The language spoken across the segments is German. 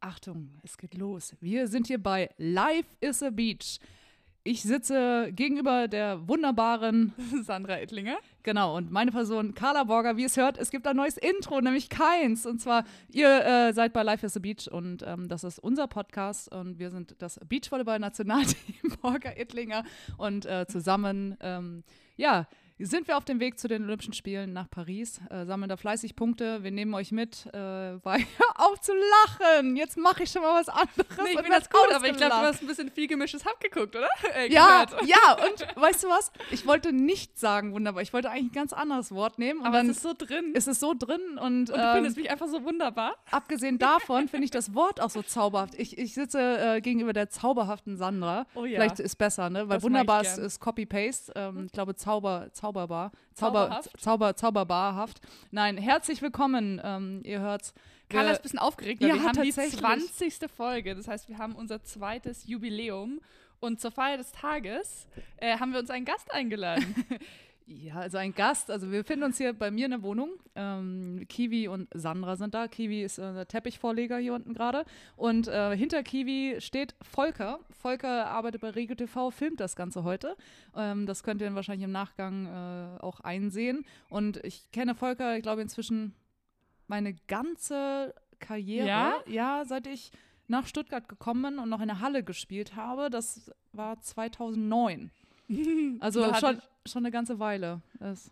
Achtung, es geht los. Wir sind hier bei Life is a Beach. Ich sitze gegenüber der wunderbaren Sandra Ettlinger. Genau, und meine Person Carla Borger. Wie es hört, es gibt ein neues Intro, nämlich keins. Und zwar, ihr äh, seid bei Life is a Beach und ähm, das ist unser Podcast und wir sind das Beachvolleyball-Nationalteam Borger Ettlinger und äh, zusammen, ähm, ja, sind wir auf dem Weg zu den Olympischen Spielen nach Paris, äh, sammeln da fleißig Punkte. Wir nehmen euch mit, äh, weil hör auf zu lachen. Jetzt mache ich schon mal was anderes. Nee, ich finde das gut, aber ich glaube, du hast ein bisschen viel gemischtes Hack geguckt, oder? Äh, ja, ja, und weißt du was? Ich wollte nicht sagen wunderbar. Ich wollte eigentlich ein ganz anderes Wort nehmen. aber es ist so drin. Es ist so drin und, und du ähm, findest mich einfach so wunderbar. Abgesehen davon finde ich das Wort auch so zauberhaft. Ich, ich sitze äh, gegenüber der zauberhaften Sandra. Oh ja. Vielleicht ist besser, ne? Weil das wunderbar ist, ist Copy-Paste. Ähm, ich glaube, Zauber, zauberbar. Zauber, Zauber, zauberbarhaft. Nein, herzlich willkommen. Ähm, ihr hört's. Carla ist ein bisschen aufgeregt, weil ja, wir haben die 20. Folge. Das heißt, wir haben unser zweites Jubiläum. Und zur Feier des Tages äh, haben wir uns einen Gast eingeladen. Ja, also ein Gast. Also wir befinden uns hier bei mir in der Wohnung. Ähm, Kiwi und Sandra sind da. Kiwi ist äh, der Teppichvorleger hier unten gerade. Und äh, hinter Kiwi steht Volker. Volker arbeitet bei Regio TV, filmt das Ganze heute. Ähm, das könnt ihr dann wahrscheinlich im Nachgang äh, auch einsehen. Und ich kenne Volker, ich glaube inzwischen meine ganze Karriere. Ja, ja seit ich nach Stuttgart gekommen bin und noch in der Halle gespielt habe. Das war 2009. Also schon, schon eine ganze Weile. Das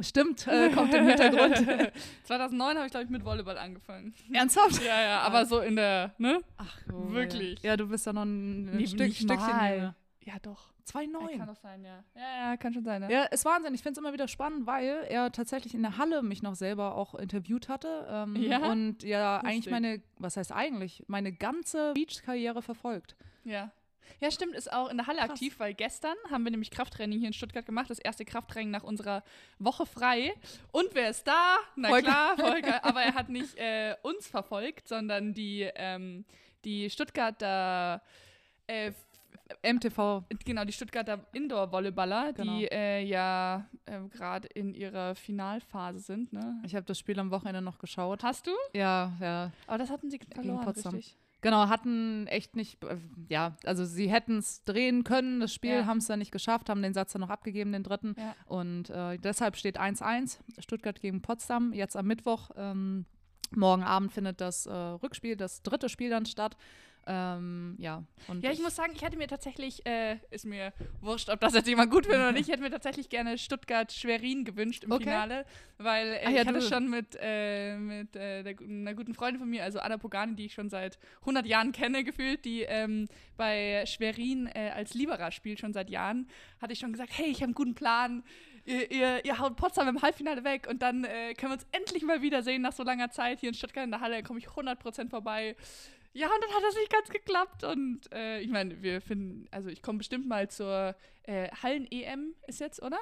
Stimmt, äh, kommt im Hintergrund. 2009 habe ich, glaube ich, mit Volleyball angefangen. Ernsthaft? Ja, ja, aber so in der, ne? Ach, oh, Wirklich. Ja. ja, du bist ja noch ein, ein Stück, Stückchen mehr. Ja, doch. 2,9. Kann doch sein, ja. Ja, ja, kann schon sein, ja. Ja, ist Wahnsinn. Ich finde es immer wieder spannend, weil er tatsächlich in der Halle mich noch selber auch interviewt hatte. Ähm, ja. Und ja, Lustig. eigentlich meine, was heißt eigentlich, meine ganze Beach-Karriere verfolgt. Ja. Ja, stimmt, ist auch in der Halle Krass. aktiv, weil gestern haben wir nämlich Krafttraining hier in Stuttgart gemacht, das erste Krafttraining nach unserer Woche frei. Und wer ist da? Na Volker. klar, Volker. Aber er hat nicht äh, uns verfolgt, sondern die, ähm, die Stuttgarter äh, MTV. Genau, die Stuttgarter Indoor-Volleyballer, genau. die äh, ja äh, gerade in ihrer Finalphase sind. Ne? Ich habe das Spiel am Wochenende noch geschaut. Hast du? Ja, ja. Aber das hatten sie verloren, richtig? Genau, hatten echt nicht, äh, ja, also sie hätten es drehen können, das Spiel, ja. haben es dann nicht geschafft, haben den Satz dann noch abgegeben, den dritten. Ja. Und äh, deshalb steht 1-1, Stuttgart gegen Potsdam, jetzt am Mittwoch. Ähm, morgen Abend findet das äh, Rückspiel, das dritte Spiel dann statt. Ähm, ja. Ja, ich, muss sagen, ich hätte mir tatsächlich, äh, ist mir wurscht, ob das jetzt jemand gut findet oder nicht, ich hätte mir tatsächlich gerne Stuttgart-Schwerin gewünscht im okay. Finale, weil äh, ah, ja, ich hatte schon mit, äh, mit äh, der, einer guten Freundin von mir, also Anna Pogani, die ich schon seit 100 Jahren kenne, gefühlt, die ähm, bei Schwerin äh, als Libera spielt, schon seit Jahren, hatte ich schon gesagt, hey, ich habe einen guten Plan, Ihr, ihr, ihr, haut Potsdam im Halbfinale weg und dann äh, können wir uns endlich mal wiedersehen nach so langer Zeit hier in Stuttgart in der Halle. Dann komme ich 100% vorbei. Ja, und dann hat das nicht ganz geklappt. Und äh, ich meine, wir finden, also ich komme bestimmt mal zur äh, Hallen-EM ist jetzt, oder?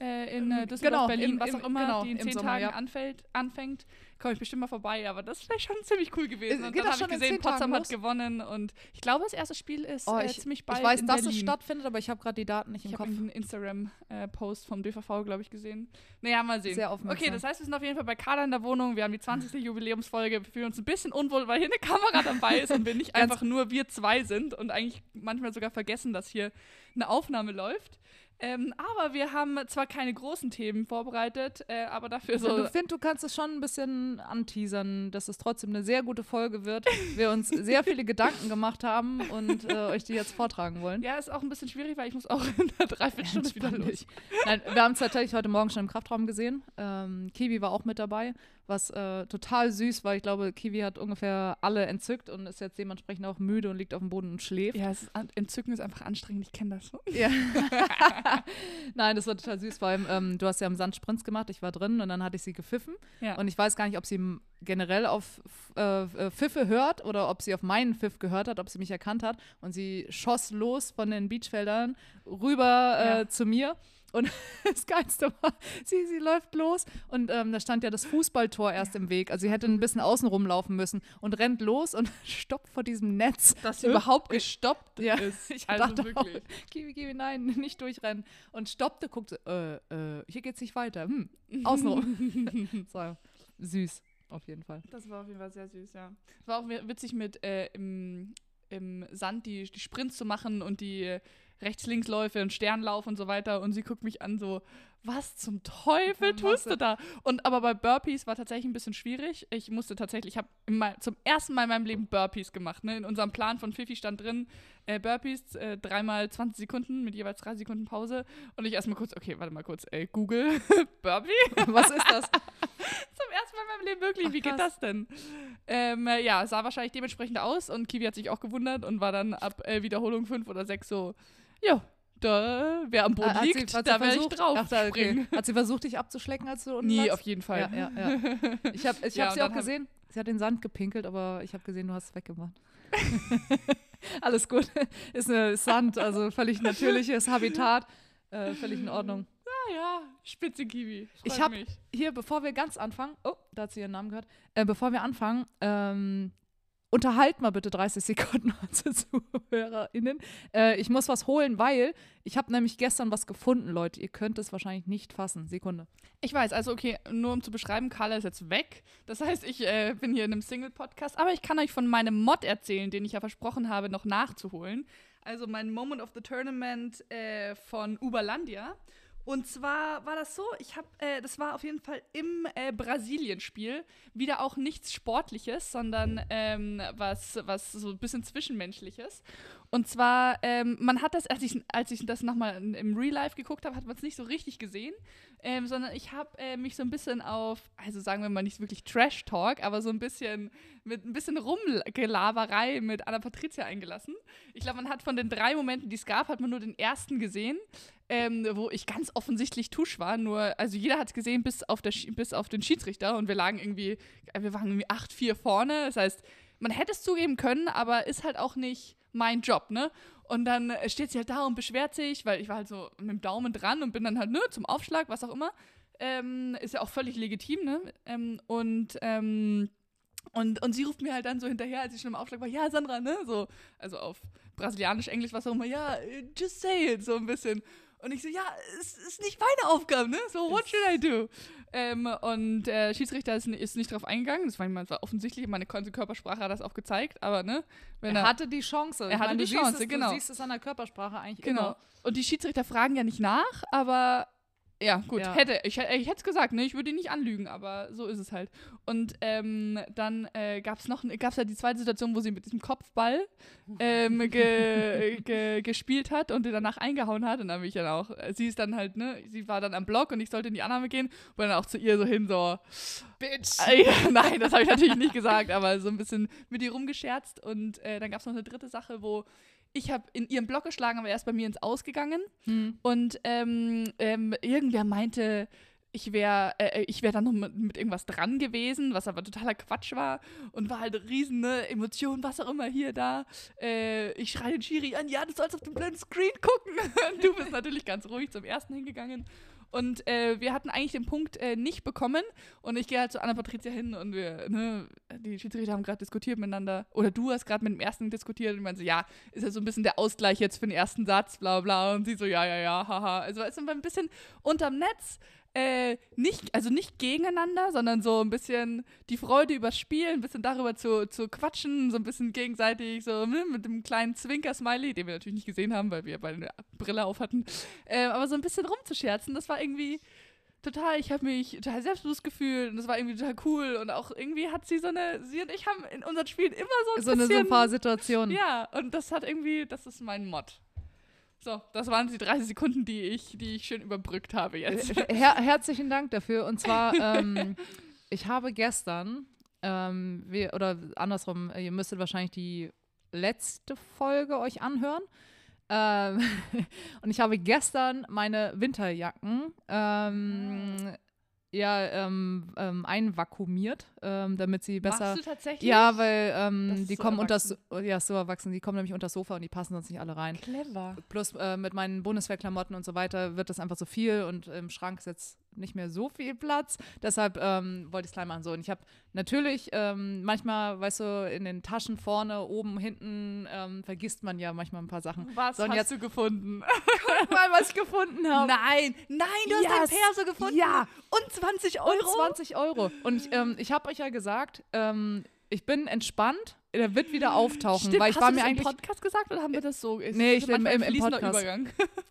Äh, in äh, Düsseldorf, genau, Berlin, im, was auch immer, genau, die in zehn Sommer, Tagen ja. anfällt, anfängt komme ich bestimmt mal vorbei, aber das wäre schon ziemlich cool gewesen. Und Geht dann habe ich gesehen, Potsdam hat gewonnen und ich glaube, das erste Spiel ist oh, äh, ich, ziemlich bald Ich weiß, dass Berlin. es stattfindet, aber ich habe gerade die Daten nicht im ich Kopf. Ich habe einen Instagram-Post vom DVV, glaube ich, gesehen. Naja, mal sehen. Sehr aufmerksam. Okay, das heißt, wir sind auf jeden Fall bei Kader in der Wohnung. Wir haben die 20. Jubiläumsfolge. Wir fühlen uns ein bisschen unwohl, weil hier eine Kamera dabei ist und wir nicht einfach nur wir zwei sind und eigentlich manchmal sogar vergessen, dass hier eine Aufnahme läuft. Ähm, aber wir haben zwar keine großen Themen vorbereitet, äh, aber dafür so. Ich finde, du kannst es schon ein bisschen anteasern, dass es trotzdem eine sehr gute Folge wird. wir uns sehr viele Gedanken gemacht haben und äh, euch die jetzt vortragen wollen. Ja, ist auch ein bisschen schwierig, weil ich muss auch in der Dreiviertelstunde wieder los. Nein, wir haben es tatsächlich heute Morgen schon im Kraftraum gesehen. Ähm, Kiwi war auch mit dabei was äh, total süß war. Ich glaube, Kiwi hat ungefähr alle entzückt und ist jetzt dementsprechend auch müde und liegt auf dem Boden und schläft. Ja, ist Entzücken ist einfach anstrengend. Ich kenne das so. Ja. Nein, das war total süß, weil ähm, du hast ja am Sand Sprints gemacht. Ich war drin und dann hatte ich sie gepfiffen. Ja. Und ich weiß gar nicht, ob sie generell auf äh, äh, Pfiffe hört oder ob sie auf meinen Pfiff gehört hat, ob sie mich erkannt hat. Und sie schoss los von den Beachfeldern rüber äh, ja. zu mir. Und das Geilste war, sie, sie läuft los und ähm, da stand ja das Fußballtor erst im Weg. Also sie hätte ein bisschen außen rumlaufen müssen und rennt los und stoppt vor diesem Netz. Dass sie überhaupt gestoppt ja, ist. Ich also dachte wirklich. Auch, Kiwi, Kiwi, nein, nicht durchrennen. Und stoppte, guckte, äh, äh, hier geht's nicht weiter. Hm, außenrum. so, süß. auf jeden Fall. Das war auf jeden Fall sehr süß, ja. Es war auch witzig mit äh, im, im Sand die, die Sprints zu machen und die Rechts-Links-Läufe und Sternlauf und so weiter. Und sie guckt mich an, so, was zum Teufel tust du da? Und aber bei Burpees war tatsächlich ein bisschen schwierig. Ich musste tatsächlich, ich habe zum ersten Mal in meinem Leben Burpees gemacht. Ne? In unserem Plan von Fifi stand drin, äh, Burpees, äh, dreimal 20 Sekunden mit jeweils drei Sekunden Pause. Und ich erstmal kurz, okay, warte mal kurz, ey, Google, Burpee? Was ist das? zum ersten Mal in meinem Leben wirklich, Ach, wie geht das denn? Ähm, äh, ja, sah wahrscheinlich dementsprechend aus und Kiwi hat sich auch gewundert und war dann ab äh, Wiederholung 5 oder 6 so, ja, da, wer am Boden hat liegt, sie, da wäre ich drauf Ach, okay. Hat sie versucht, dich abzuschlecken, als du unten Nie, auf jeden Fall. Ja, ja, ja. Ich habe ich hab sie auch gesehen. Sie hat den Sand gepinkelt, aber ich habe gesehen, du hast es weggemacht. Alles gut. Ist eine Sand, also völlig natürliches Habitat. Äh, völlig in Ordnung. Ja, ja, spitze Kiwi. Freut ich habe hier, bevor wir ganz anfangen, oh, da hat sie ihren Namen gehört, äh, bevor wir anfangen, ähm, unterhalt mal bitte 30 Sekunden unsere ZuhörerInnen. Äh, ich muss was holen, weil ich habe nämlich gestern was gefunden, Leute. Ihr könnt es wahrscheinlich nicht fassen. Sekunde. Ich weiß, also okay, nur um zu beschreiben, Carla ist jetzt weg. Das heißt, ich äh, bin hier in einem Single-Podcast, aber ich kann euch von meinem Mod erzählen, den ich ja versprochen habe, noch nachzuholen. Also mein Moment of the Tournament äh, von Uberlandia. Und zwar war das so, ich habe, äh, das war auf jeden Fall im äh, Brasilien-Spiel wieder auch nichts Sportliches, sondern ähm, was, was so ein bisschen Zwischenmenschliches. Und zwar, ähm, man hat das, als ich, als ich das nochmal im Real Life geguckt habe, hat man es nicht so richtig gesehen, ähm, sondern ich habe äh, mich so ein bisschen auf, also sagen wir mal nicht wirklich Trash-Talk, aber so ein bisschen mit ein bisschen Rumgelaberei mit Anna Patricia eingelassen. Ich glaube, man hat von den drei Momenten, die es gab, hat man nur den ersten gesehen ähm, wo ich ganz offensichtlich Tusch war. Nur, also jeder hat es gesehen, bis auf, der, bis auf den Schiedsrichter. Und wir lagen irgendwie, äh, wir waren irgendwie 8-4 vorne. Das heißt, man hätte es zugeben können, aber ist halt auch nicht mein Job, ne? Und dann äh, steht sie halt da und beschwert sich, weil ich war halt so mit dem Daumen dran und bin dann halt, ne, zum Aufschlag, was auch immer. Ähm, ist ja auch völlig legitim, ne? Ähm, und, ähm, und, und sie ruft mir halt dann so hinterher, als ich schon im Aufschlag war, ja, Sandra, ne? So, also auf Brasilianisch, Englisch, was auch immer, ja, just say it, so ein bisschen. Und ich so, ja, es ist nicht meine Aufgabe, ne? So, what should I do? Ähm, und der Schiedsrichter ist, ist nicht drauf eingegangen. Das war, war offensichtlich, meine Körpersprache hat das auch gezeigt, aber ne? Er, er, hatte die Chance. Er hatte meine, die Chance, es, genau. Du siehst es an der Körpersprache eigentlich genau. Immer. Und die Schiedsrichter fragen ja nicht nach, aber ja, gut, ja. hätte. Ich, ich hätte es gesagt, ne? Ich würde ihn nicht anlügen, aber so ist es halt. Und ähm, dann äh, gab es noch gab's halt die zweite Situation, wo sie mit diesem Kopfball ähm, ge, ge, gespielt hat und den danach eingehauen hat. Und dann habe ich dann auch, sie ist dann halt, ne, sie war dann am Block und ich sollte in die Annahme gehen und dann auch zu ihr so hin, so, Bitch. Äh, nein, das habe ich natürlich nicht gesagt, aber so ein bisschen mit ihr rumgescherzt. Und äh, dann gab es noch eine dritte Sache, wo ich habe in ihren Block geschlagen, aber er ist bei mir ins Ausgegangen. Hm. Und ähm, ähm, irgendwer meinte, ich wäre äh, ich wär dann noch mit, mit, irgendwas dran gewesen, was aber totaler Quatsch war und war halt riesen ne, Emotionen, was auch immer hier da. Äh, ich schreie den Schiri an, ja, du sollst auf dem blöden Screen gucken. du bist natürlich ganz ruhig zum ersten hingegangen und äh, wir hatten eigentlich den Punkt äh, nicht bekommen. Und ich gehe halt zu Anna-Patricia hin und wir, ne, die Schiedsrichter haben gerade diskutiert miteinander. Oder du hast gerade mit dem ersten diskutiert und meinte so, ja, ist ja so ein bisschen der Ausgleich jetzt für den ersten Satz, bla bla. Und sie so, ja, ja, ja, haha. Also ist ein bisschen unterm Netz äh, nicht, also nicht gegeneinander, sondern so ein bisschen die Freude übers Spiel, ein bisschen darüber zu, zu quatschen, so ein bisschen gegenseitig, so ne, mit dem kleinen Zwinker-Smiley, den wir natürlich nicht gesehen haben, weil wir beide eine Brille auf hatten, äh, aber so ein bisschen rumzuscherzen, das war irgendwie total, ich habe mich total selbstbewusst gefühlt und das war irgendwie total cool und auch irgendwie hat sie so eine, sie und ich haben in unseren Spielen immer so ein so bisschen, eine so paar Situationen. Ja, und das hat irgendwie, das ist mein Mod. So, das waren die 30 Sekunden, die ich, die ich schön überbrückt habe jetzt. Her herzlichen Dank dafür. Und zwar, ähm, ich habe gestern, ähm, wir, oder andersrum, ihr müsstet wahrscheinlich die letzte Folge euch anhören. Ähm, und ich habe gestern meine Winterjacken ähm, ja, ähm, ähm, einvakuumiert, ähm, damit sie besser. Machst du tatsächlich? Ja, weil ähm, die so kommen unter ja so erwachsen, die kommen nämlich unter das Sofa und die passen sonst nicht alle rein. Clever. Plus äh, mit meinen Bundeswehrklamotten und so weiter wird das einfach so viel und im Schrank ist jetzt nicht mehr so viel Platz. Deshalb ähm, wollte ich es klein machen. So, und ich habe natürlich ähm, manchmal, weißt du, in den Taschen vorne, oben, hinten ähm, vergisst man ja manchmal ein paar Sachen. Was so, hast jetzt, du gefunden? Guck mal, was ich gefunden habe. Nein, nein, du yes. hast dein Perso gefunden. Ja. Und 20 Euro. Und 20 Euro. Und ich, ähm, ich habe euch ja gesagt, ähm, ich bin entspannt der wird wieder auftauchen, Stimmt, weil ich hast war du mir das eigentlich im Podcast gesagt oder haben wir das so? Ist nee, ich im, im, im Podcast. Übergang.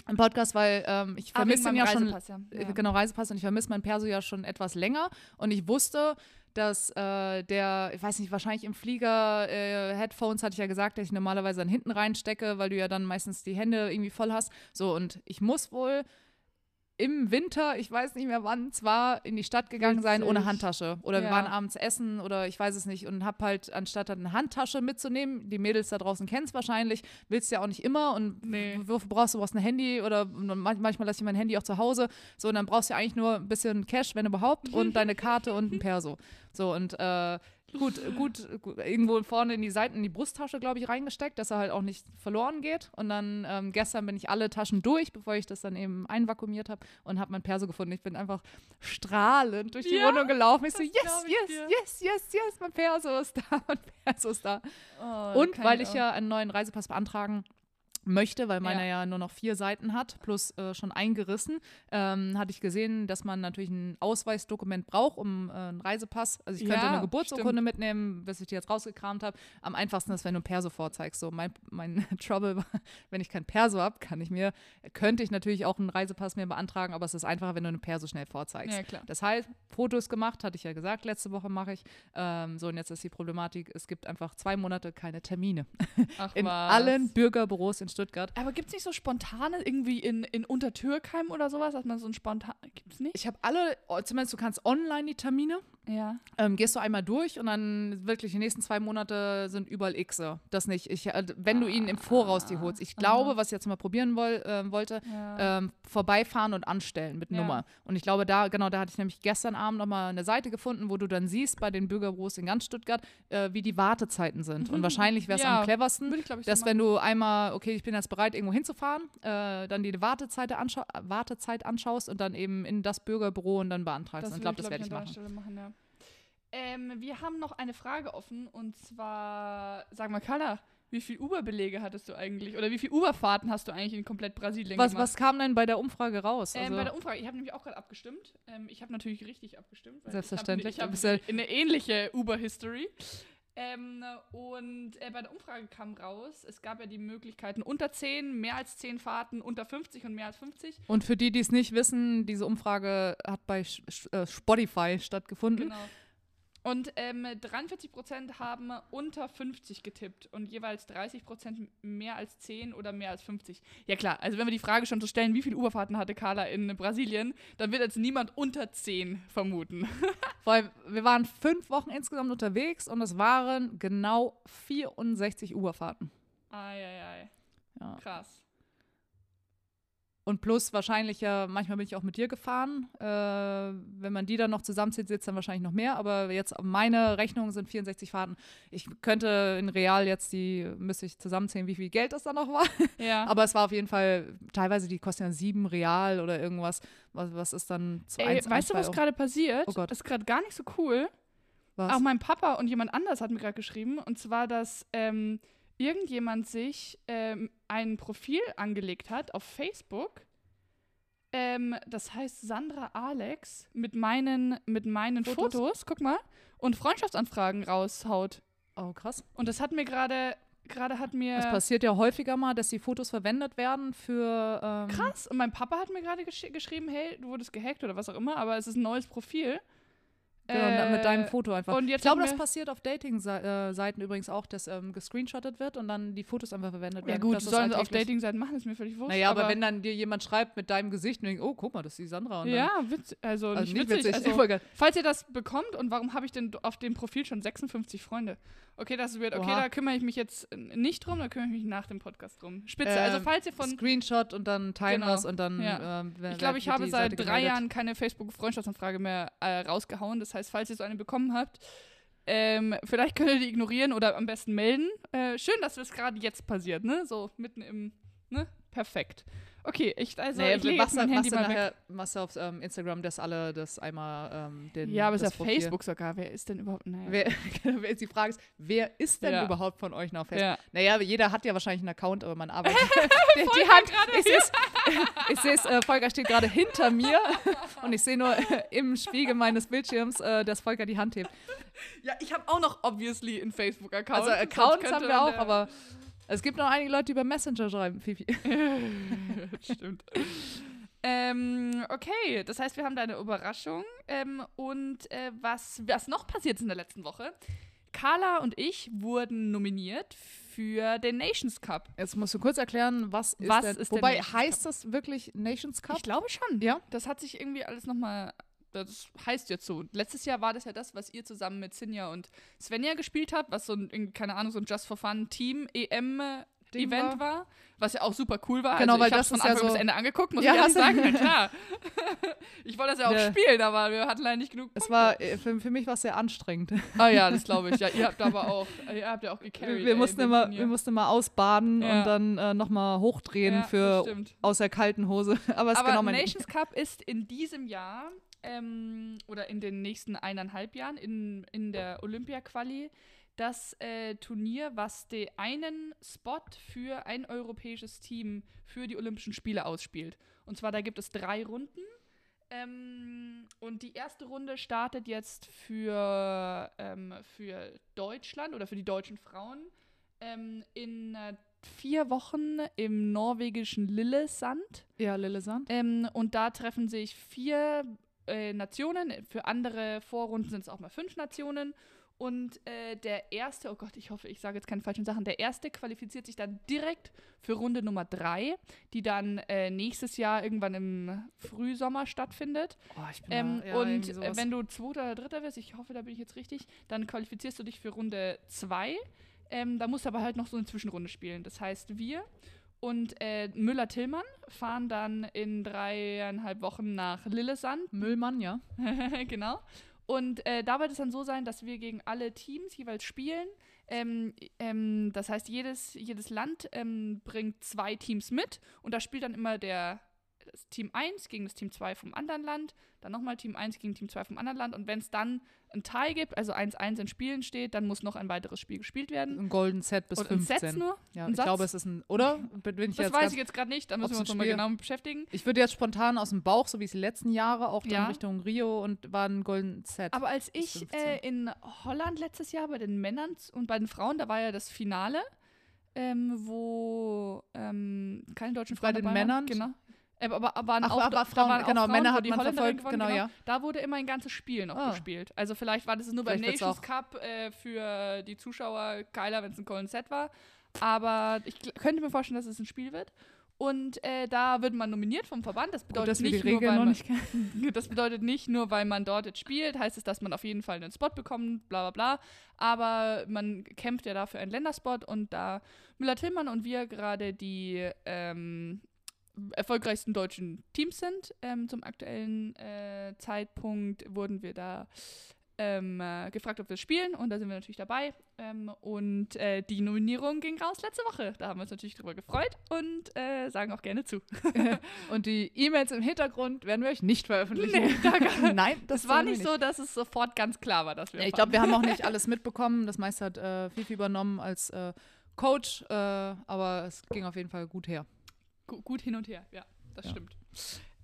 Im Podcast, weil ähm, ich ah, vermisse ihn ja schon ja. ja. genau Reisepass und ich vermisse meinen Perso ja schon etwas länger und ich wusste, dass äh, der, ich weiß nicht, wahrscheinlich im Flieger äh, Headphones hatte ich ja gesagt, dass ich normalerweise dann hinten reinstecke, weil du ja dann meistens die Hände irgendwie voll hast. So und ich muss wohl im Winter, ich weiß nicht mehr wann, zwar in die Stadt gegangen sein ohne Handtasche. Oder ja. wir waren abends essen oder ich weiß es nicht und hab halt, anstatt eine Handtasche mitzunehmen, die Mädels da draußen kennen es wahrscheinlich, willst du ja auch nicht immer und nee. wofür brauchst du? brauchst ein Handy oder manchmal lasse ich mein Handy auch zu Hause. So, und dann brauchst du ja eigentlich nur ein bisschen Cash, wenn überhaupt, und deine Karte und ein Perso. So, und äh, gut, gut, gut, irgendwo vorne in die Seiten, in die Brusttasche, glaube ich, reingesteckt, dass er halt auch nicht verloren geht. Und dann ähm, gestern bin ich alle Taschen durch, bevor ich das dann eben einvakuumiert habe und habe mein Perso gefunden. Ich bin einfach strahlend durch die ja, Wohnung gelaufen. Ich so, yes, yes, dir. yes, yes, yes, mein Perso ist da, mein Perso ist da. Oh, und weil ich ja einen neuen Reisepass beantragen möchte, weil meiner ja. ja. nur noch vier Seiten hat, plus äh, schon eingerissen, ähm, hatte ich gesehen, dass man natürlich ein Ausweisdokument braucht, um äh, einen Reisepass. Also ich könnte ja, eine Geburtsurkunde stimmt. mitnehmen, bis ich die jetzt rausgekramt habe. Am einfachsten ist, wenn du ein Perso vorzeigst. So mein, mein Trouble, wenn ich kein Perso habe, kann ich mir, könnte ich natürlich auch einen Reisepass mir beantragen, aber es ist einfacher, wenn du eine Perso schnell vorzeigst. Ja. Das heißt, Fotos gemacht, hatte ich ja gesagt, letzte Woche mache ich. Ähm, so, und jetzt ist die Problematik, es gibt einfach zwei Monate keine Termine. Ach, in was. allen Bürgerbüros in Stuttgart. Aber gibt es nicht so spontane irgendwie in, in Untertürkheim oder sowas, dass man so ein spontan. Gibt es nicht? Ich habe alle, zumindest du kannst online die Termine. Ja. Ähm, gehst du einmal durch und dann wirklich die nächsten zwei Monate sind überall Xe. Das nicht. Ich, äh, wenn du ihn im Voraus dir holst. Ich glaube, Aha. was ich jetzt mal probieren woll, äh, wollte, ja. ähm, vorbeifahren und anstellen mit ja. Nummer. Und ich glaube, da, genau, da hatte ich nämlich gestern Abend nochmal eine Seite gefunden, wo du dann siehst bei den Bürgerbüros in ganz Stuttgart, äh, wie die Wartezeiten sind. Mhm. Und wahrscheinlich wäre es ja. am cleversten, ich, ich, dass wenn du einmal, okay, ich bin jetzt bereit, irgendwo hinzufahren, äh, dann die Wartezeit, anschau Wartezeit anschaust und dann eben in das Bürgerbüro und dann beantragst. Das ich glaube, das werde ich machen. machen ähm, wir haben noch eine Frage offen und zwar, sag mal, Carla, wie viele Uber-Belege hattest du eigentlich? Oder wie viele Uber-Fahrten hast du eigentlich in komplett Brasilien was, gemacht? Was kam denn bei der Umfrage raus? Ähm, bei der Umfrage, ich habe nämlich auch gerade abgestimmt. Ähm, ich habe natürlich richtig abgestimmt. Selbstverständlich. Ich habe hab eine ähnliche Uber-History. Ähm, und äh, bei der Umfrage kam raus, es gab ja die Möglichkeiten unter 10, mehr als 10 Fahrten, unter 50 und mehr als 50. Und für die, die es nicht wissen, diese Umfrage hat bei äh, Spotify stattgefunden. Genau. Und ähm, 43 Prozent haben unter 50 getippt und jeweils 30 Prozent mehr als 10 oder mehr als 50. Ja klar, also wenn wir die Frage schon so stellen, wie viele Uberfahrten hatte Carla in Brasilien, dann wird jetzt niemand unter 10 vermuten. Allem, wir waren fünf Wochen insgesamt unterwegs und es waren genau 64 Uberfahrten. Eieiei. Ja. Krass. Und plus wahrscheinlich ja, manchmal bin ich auch mit dir gefahren. Äh, wenn man die dann noch zusammenzieht, sitzt dann wahrscheinlich noch mehr. Aber jetzt meine Rechnung sind 64 Fahrten. Ich könnte in Real jetzt die, müsste ich zusammenzählen, wie viel Geld das da noch war. Ja. Aber es war auf jeden Fall, teilweise die kosten ja sieben Real oder irgendwas. Was, was ist dann zu Ey, 1, Weißt 1, du, was gerade passiert? Oh Gott. Das ist gerade gar nicht so cool. Was? Auch mein Papa und jemand anders hat mir gerade geschrieben. Und zwar, dass ähm, irgendjemand sich ähm, ein Profil angelegt hat auf Facebook. Ähm, das heißt Sandra Alex mit meinen, mit meinen Fotos. Fotos, guck mal, und Freundschaftsanfragen raushaut. Oh, krass. Und das hat mir gerade gerade hat mir. Es passiert ja häufiger mal, dass die Fotos verwendet werden für. Ähm Krass. Und mein Papa hat mir gerade gesch geschrieben, hey, du wurdest gehackt oder was auch immer, aber es ist ein neues Profil. Genau, äh, mit deinem Foto einfach. Und ich glaube, das passiert auf Dating-Seiten übrigens auch, dass ähm, gescreenshottet wird und dann die Fotos einfach verwendet werden. Ja gut, das sollen sie auf Dating-Seiten machen, ist mir völlig wurscht. Naja, aber, aber, wenn dann dir jemand schreibt mit deinem Gesicht und denkt, oh, guck mal, das ist die Sandra. ja, witz, also, also, nicht witzig. witzig. Also, falls ihr das bekommt und warum habe ich denn auf dem Profil schon 56 Freunde? Okay, das wird, okay, Oha. da kümmere ich mich jetzt nicht drum, da kümmere ich mich nach dem Podcast drum. Spitze, also ähm, also falls ihr von... Screenshot und dann teilen genau. und dann... Ja. Ähm, ich glaube, ich habe seit drei Jahren keine Facebook-Freundschaftsanfrage mehr äh, rausgehauen. Das heißt, falls ihr so eine bekommen habt, ähm, vielleicht könnt ihr die ignorieren oder am besten melden. Äh, schön, dass das gerade jetzt passiert, ne? So mitten im, ne? Perfekt. Okay, ich, also nee, ich lege jetzt mein Handy mal nachher, machst du auf ähm, Instagram das alle, das einmal ähm, den Ja, aber es ist ja Facebook sogar. Wer ist denn überhaupt, naja. Wer, die Frage ist, wer ist denn ja. überhaupt von euch noch auf Facebook? Ja. Naja, jeder hat ja wahrscheinlich einen Account, aber man arbeitet. die, die Hand, ich sehe es, äh, Volker steht gerade hinter mir und ich sehe nur äh, im Spiegel meines Bildschirms, äh, dass Volker die Hand hebt. Ja, ich habe auch noch obviously einen Facebook-Account. Also Accounts haben wir auch, aber es gibt noch einige Leute, die über Messenger schreiben, Fifi. Stimmt. Ähm, okay, das heißt, wir haben da eine Überraschung. Ähm, und äh, was, was noch passiert ist in der letzten Woche? Carla und ich wurden nominiert für den Nations Cup. Jetzt musst du kurz erklären, was ist, was denn, ist Wobei heißt Cup? das wirklich Nations Cup? Ich glaube schon. Ja. Das hat sich irgendwie alles nochmal das heißt jetzt so. Letztes Jahr war das ja das, was ihr zusammen mit Sinja und Svenja gespielt habt, was so ein, keine Ahnung, so ein Just for Fun Team EM Ding Event war. war. was ja auch super cool war. Genau, also weil ich das von Anfang ja so bis Ende angeguckt, muss ja, ich ehrlich sagen. Ja, klar. ich wollte das ja auch ne. spielen, aber wir hatten leider nicht genug. Punkte. Es war äh, für, für mich war es sehr anstrengend. Ah ja, das glaube ich. Ja, ihr habt aber auch, ihr habt ja auch gecarried. Wir, ey, mussten immer, wir mussten immer ausbaden ja. und dann äh, nochmal hochdrehen für aus der kalten Hose. aber es aber genau Nations Cup ist in diesem Jahr ähm, oder in den nächsten eineinhalb Jahren in, in der Olympia-Quali das äh, Turnier, was den einen Spot für ein europäisches Team für die Olympischen Spiele ausspielt. Und zwar, da gibt es drei Runden. Ähm, und die erste Runde startet jetzt für, ähm, für Deutschland oder für die deutschen Frauen ähm, in äh, vier Wochen im norwegischen Lillesand. Ja, Lillesand. Ähm, und da treffen sich vier äh, Nationen. Für andere Vorrunden sind es auch mal fünf Nationen. Und äh, der erste, oh Gott, ich hoffe, ich sage jetzt keine falschen Sachen, der erste qualifiziert sich dann direkt für Runde Nummer drei, die dann äh, nächstes Jahr irgendwann im Frühsommer stattfindet. Oh, ich bin ähm, da, ja, und äh, wenn du zweiter oder dritter wirst, ich hoffe, da bin ich jetzt richtig, dann qualifizierst du dich für Runde zwei. Ähm, da musst du aber halt noch so eine Zwischenrunde spielen. Das heißt, wir und äh, Müller-Tillmann fahren dann in dreieinhalb Wochen nach Lillesand. Müllmann, ja. genau. Und äh, da wird es dann so sein, dass wir gegen alle Teams jeweils spielen. Ähm, ähm, das heißt, jedes, jedes Land ähm, bringt zwei Teams mit und da spielt dann immer der das Team 1 gegen das Team 2 vom anderen Land, dann nochmal Team 1 gegen Team 2 vom anderen Land und wenn es dann ein Tie gibt, also 1-1 in Spielen steht, dann muss noch ein weiteres Spiel gespielt werden. Ein Golden Set bis und 15. Sets nur? Ja, ein ich Satz? glaube, es ist ein, oder? Bin ich das weiß ich jetzt gerade nicht, da müssen wir uns nochmal genau beschäftigen. Ich würde jetzt spontan aus dem Bauch, so wie es die letzten Jahre, auch ja. dann Richtung Rio und war ein Golden Set. Aber als ich äh, in Holland letztes Jahr bei den Männern und bei den Frauen, da war ja das Finale, ähm, wo ähm, keine deutschen Frauen Bei den Männern? Genau. Äh, aber, waren Ach, auch, aber Frauen, waren genau, Frauen, Männer hat die man verfolgt, genau, genau, ja. Da wurde immer ein ganzes Spiel noch oh. gespielt. Also vielleicht war das nur beim Nations Cup äh, für die Zuschauer geiler, wenn es ein Golden Set war. Aber ich könnte mir vorstellen, dass es ein Spiel wird. Und äh, da wird man nominiert vom Verband. Das bedeutet, Gut, nicht nur, weil man, das bedeutet nicht nur, weil man dort jetzt spielt, heißt es, dass man auf jeden Fall einen Spot bekommt, bla bla bla. Aber man kämpft ja dafür einen Länderspot und da Müller-Tillmann und wir gerade die ähm, erfolgreichsten deutschen Teams sind. Ähm, zum aktuellen äh, Zeitpunkt wurden wir da ähm, äh, gefragt, ob wir spielen und da sind wir natürlich dabei. Ähm, und äh, die Nominierung ging raus letzte Woche. Da haben wir uns natürlich drüber gefreut und äh, sagen auch gerne zu. und die E-Mails im Hintergrund werden wir euch nicht veröffentlichen. Nee, da Nein, das, das war nicht so, dass es sofort ganz klar war, dass wir. Ja, ich glaube, wir haben auch nicht alles mitbekommen. Das meiste hat äh, Fifi übernommen als äh, Coach, äh, aber es ging auf jeden Fall gut her gut hin und her, ja, das ja. stimmt.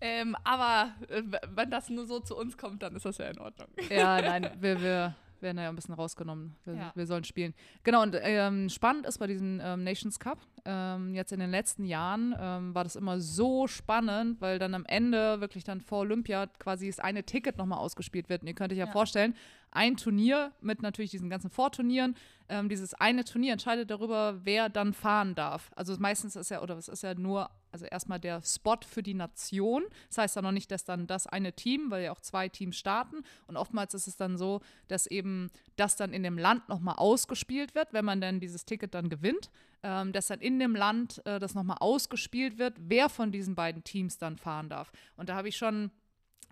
Ähm, aber äh, wenn das nur so zu uns kommt, dann ist das ja in Ordnung. Ja, nein, wir, wir werden ja ein bisschen rausgenommen. Wir, ja. wir sollen spielen. Genau, und ähm, spannend ist bei diesem ähm, Nations Cup, ähm, jetzt in den letzten Jahren ähm, war das immer so spannend, weil dann am Ende wirklich dann vor Olympia quasi das eine Ticket nochmal ausgespielt wird. Und ihr könnt euch ja, ja, vorstellen, ein Turnier mit natürlich diesen ganzen Vorturnieren, ähm, dieses eine Turnier entscheidet darüber, wer dann fahren darf. Also meistens ist ja, oder es ist ja nur, also erstmal der Spot für die Nation. Das heißt ja noch nicht, dass dann das eine Team, weil ja auch zwei Teams starten. Und oftmals ist es dann so, dass eben das dann in dem Land nochmal ausgespielt wird, wenn man dann dieses Ticket dann gewinnt ähm, dass dann in dem Land äh, das nochmal ausgespielt wird, wer von diesen beiden Teams dann fahren darf. Und da habe ich schon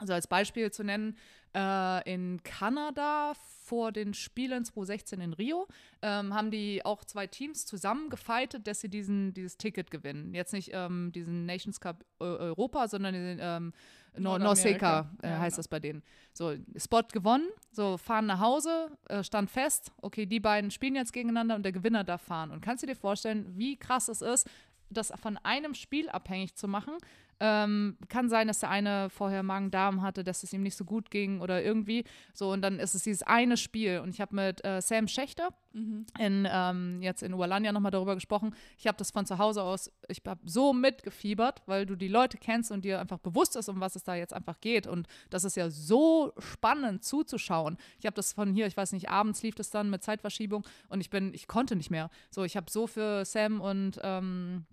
Also als Beispiel zu nennen, äh, in Kanada vor den Spielen 2016 in Rio ähm, haben die auch zwei Teams zusammen gefightet, dass sie diesen, dieses Ticket gewinnen. Jetzt nicht ähm, diesen Nations Cup äh, Europa, sondern den ähm, Norseca äh, ja, heißt genau. das bei denen. So, Spot gewonnen, so fahren nach Hause, äh, stand fest, okay, die beiden spielen jetzt gegeneinander und der Gewinner darf fahren. Und kannst du dir vorstellen, wie krass es ist, das von einem Spiel abhängig zu machen, ähm, kann sein, dass der eine vorher Magen-Darm hatte, dass es ihm nicht so gut ging oder irgendwie. So, und dann ist es dieses eine Spiel. Und ich habe mit äh, Sam Schächter mhm. in, ähm, jetzt in Ualanya nochmal darüber gesprochen. Ich habe das von zu Hause aus, ich habe so mitgefiebert, weil du die Leute kennst und dir einfach bewusst ist, um was es da jetzt einfach geht. Und das ist ja so spannend zuzuschauen. Ich habe das von hier, ich weiß nicht, abends lief das dann mit Zeitverschiebung und ich bin, ich konnte nicht mehr. So, ich habe so für Sam und ähm,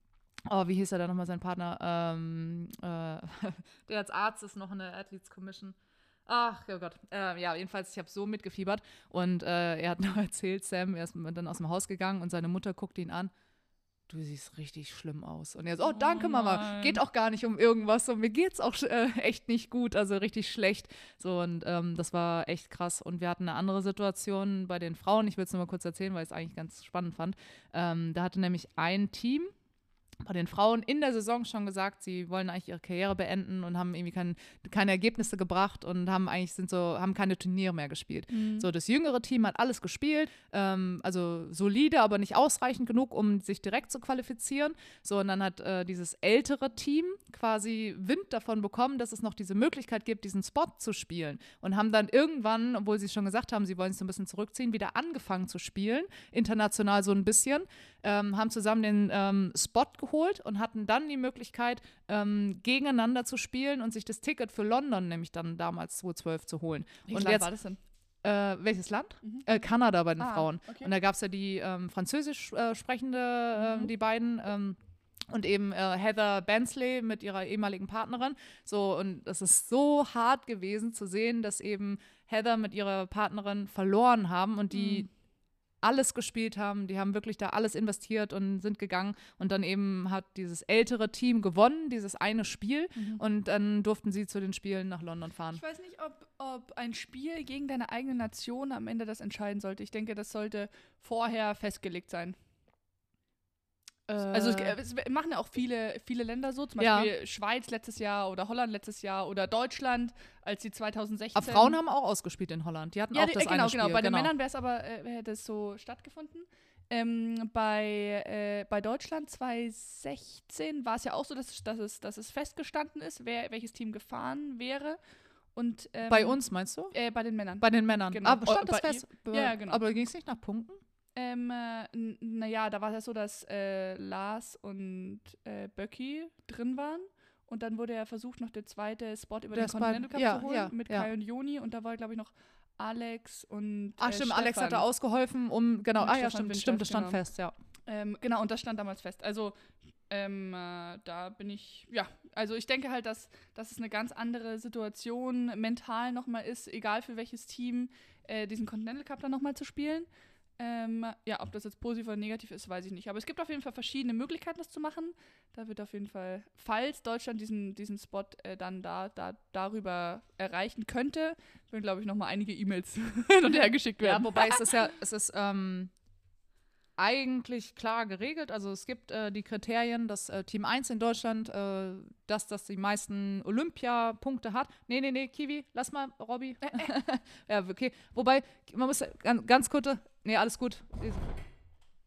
oh, wie hieß er da nochmal, sein Partner? Ähm, äh, der als Arzt ist noch in der Athletes Commission. Ach, oh Gott. Äh, ja, jedenfalls, ich habe so mitgefiebert. Und äh, er hat noch erzählt, Sam, er ist dann aus dem Haus gegangen und seine Mutter guckt ihn an. Du siehst richtig schlimm aus. Und er so, oh, danke, oh Mama. Geht auch gar nicht um irgendwas. Und mir geht's auch äh, echt nicht gut, also richtig schlecht. So, und ähm, das war echt krass. Und wir hatten eine andere Situation bei den Frauen. Ich will es nur mal kurz erzählen, weil ich es eigentlich ganz spannend fand. Ähm, da hatte nämlich ein Team, bei den Frauen in der Saison schon gesagt, sie wollen eigentlich ihre Karriere beenden und haben irgendwie kein, keine Ergebnisse gebracht und haben eigentlich sind so, haben keine Turniere mehr gespielt. Mhm. So, das jüngere Team hat alles gespielt, ähm, also solide, aber nicht ausreichend genug, um sich direkt zu qualifizieren. So, und dann hat äh, dieses ältere Team quasi Wind davon bekommen, dass es noch diese Möglichkeit gibt, diesen Spot zu spielen. Und haben dann irgendwann, obwohl sie schon gesagt haben, sie wollen sich so ein bisschen zurückziehen, wieder angefangen zu spielen, international so ein bisschen, ähm, haben zusammen den ähm, Spot geholt geholt und hatten dann die Möglichkeit, ähm, gegeneinander zu spielen und sich das Ticket für London nämlich dann damals 2012 zu holen. Wie und jetzt, war das denn? Äh, welches Land? Mhm. Äh, Kanada bei den ah, Frauen. Okay. Und da gab es ja die ähm, französisch äh, sprechende, ähm, mhm. die beiden. Ähm, und eben äh, Heather Bensley mit ihrer ehemaligen Partnerin. So, und es ist so hart gewesen zu sehen, dass eben Heather mit ihrer Partnerin verloren haben und die mhm alles gespielt haben. Die haben wirklich da alles investiert und sind gegangen. Und dann eben hat dieses ältere Team gewonnen, dieses eine Spiel. Mhm. Und dann durften sie zu den Spielen nach London fahren. Ich weiß nicht, ob, ob ein Spiel gegen deine eigene Nation am Ende das entscheiden sollte. Ich denke, das sollte vorher festgelegt sein. Also es, es, machen ja auch viele, viele Länder so, zum Beispiel ja. Schweiz letztes Jahr oder Holland letztes Jahr oder Deutschland, als die 2016. Aber Frauen haben auch ausgespielt in Holland. Die hatten ja, auch das genau, eine genau. Bei den genau. Männern wäre es aber äh, hätte es so stattgefunden. Ähm, bei, äh, bei Deutschland 2016 war es ja auch so, dass, dass, es, dass es festgestanden ist, wer, welches Team gefahren wäre. Und, ähm, bei uns meinst du? Äh, bei den Männern. Bei den Männern. Genau. Aber stand das fest? Ja, genau. Aber ging es nicht nach Punkten? Ähm, äh, naja, da war es ja so, dass äh, Lars und äh, Böcki drin waren. Und dann wurde ja versucht, noch der zweite Spot über der den Continental Cup ja, zu holen ja, mit ja. Kai und Joni. Und da war, glaube ich, noch Alex und. Ach, äh, stimmt, Stefan. Alex hatte ausgeholfen, um. Genau, und ah, ja, stimmt, stimmt, das stand genau. fest, ja. Ähm, genau, und das stand damals fest. Also, ähm, äh, da bin ich, ja, also ich denke halt, dass, dass es eine ganz andere Situation mental nochmal ist, egal für welches Team, äh, diesen Continental Cup dann nochmal zu spielen. Ähm, ja, ob das jetzt positiv oder negativ ist, weiß ich nicht. Aber es gibt auf jeden Fall verschiedene Möglichkeiten, das zu machen. Da wird auf jeden Fall, falls Deutschland diesen, diesen Spot äh, dann da, da darüber erreichen könnte, würden, glaube ich, nochmal einige E-Mails hin und her geschickt werden. Ja, wobei es ist ja, es ist ähm, eigentlich klar geregelt. Also es gibt äh, die Kriterien, dass äh, Team 1 in Deutschland, äh, dass das die meisten Olympiapunkte hat. Nee, nee, nee, Kiwi, lass mal, Robby. ja, okay. Wobei, man muss ganz, ganz kurze, nee, alles gut.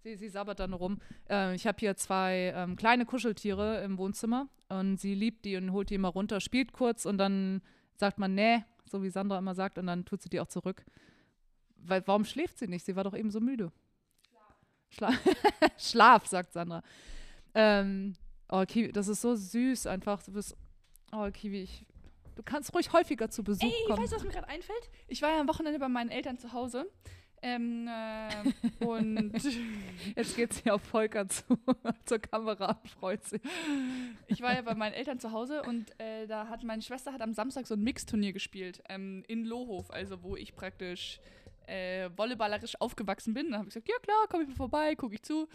Sie, sie sabbert dann rum. Äh, ich habe hier zwei ähm, kleine Kuscheltiere im Wohnzimmer und sie liebt die und holt die immer runter, spielt kurz und dann sagt man, nee, so wie Sandra immer sagt, und dann tut sie die auch zurück. Weil, warum schläft sie nicht? Sie war doch eben so müde. Schla Schlaf, sagt Sandra. Ähm, oh, Kiwi, das ist so süß einfach. Du bist, oh, Kiwi, ich, du kannst ruhig häufiger zu Besuch Ey, kommen. Ey, weißt du, was mir gerade einfällt? Ich war ja am Wochenende bei meinen Eltern zu Hause. Ähm, äh, und jetzt geht sie auf Volker zu, zur Kamera und freut sich. Ich war ja bei meinen Eltern zu Hause und äh, da hat meine Schwester hat am Samstag so ein Mixturnier gespielt ähm, in Lohof, also wo ich praktisch äh, volleyballerisch aufgewachsen bin. Dann habe ich gesagt, ja klar, komme ich mal vorbei, gucke ich zu.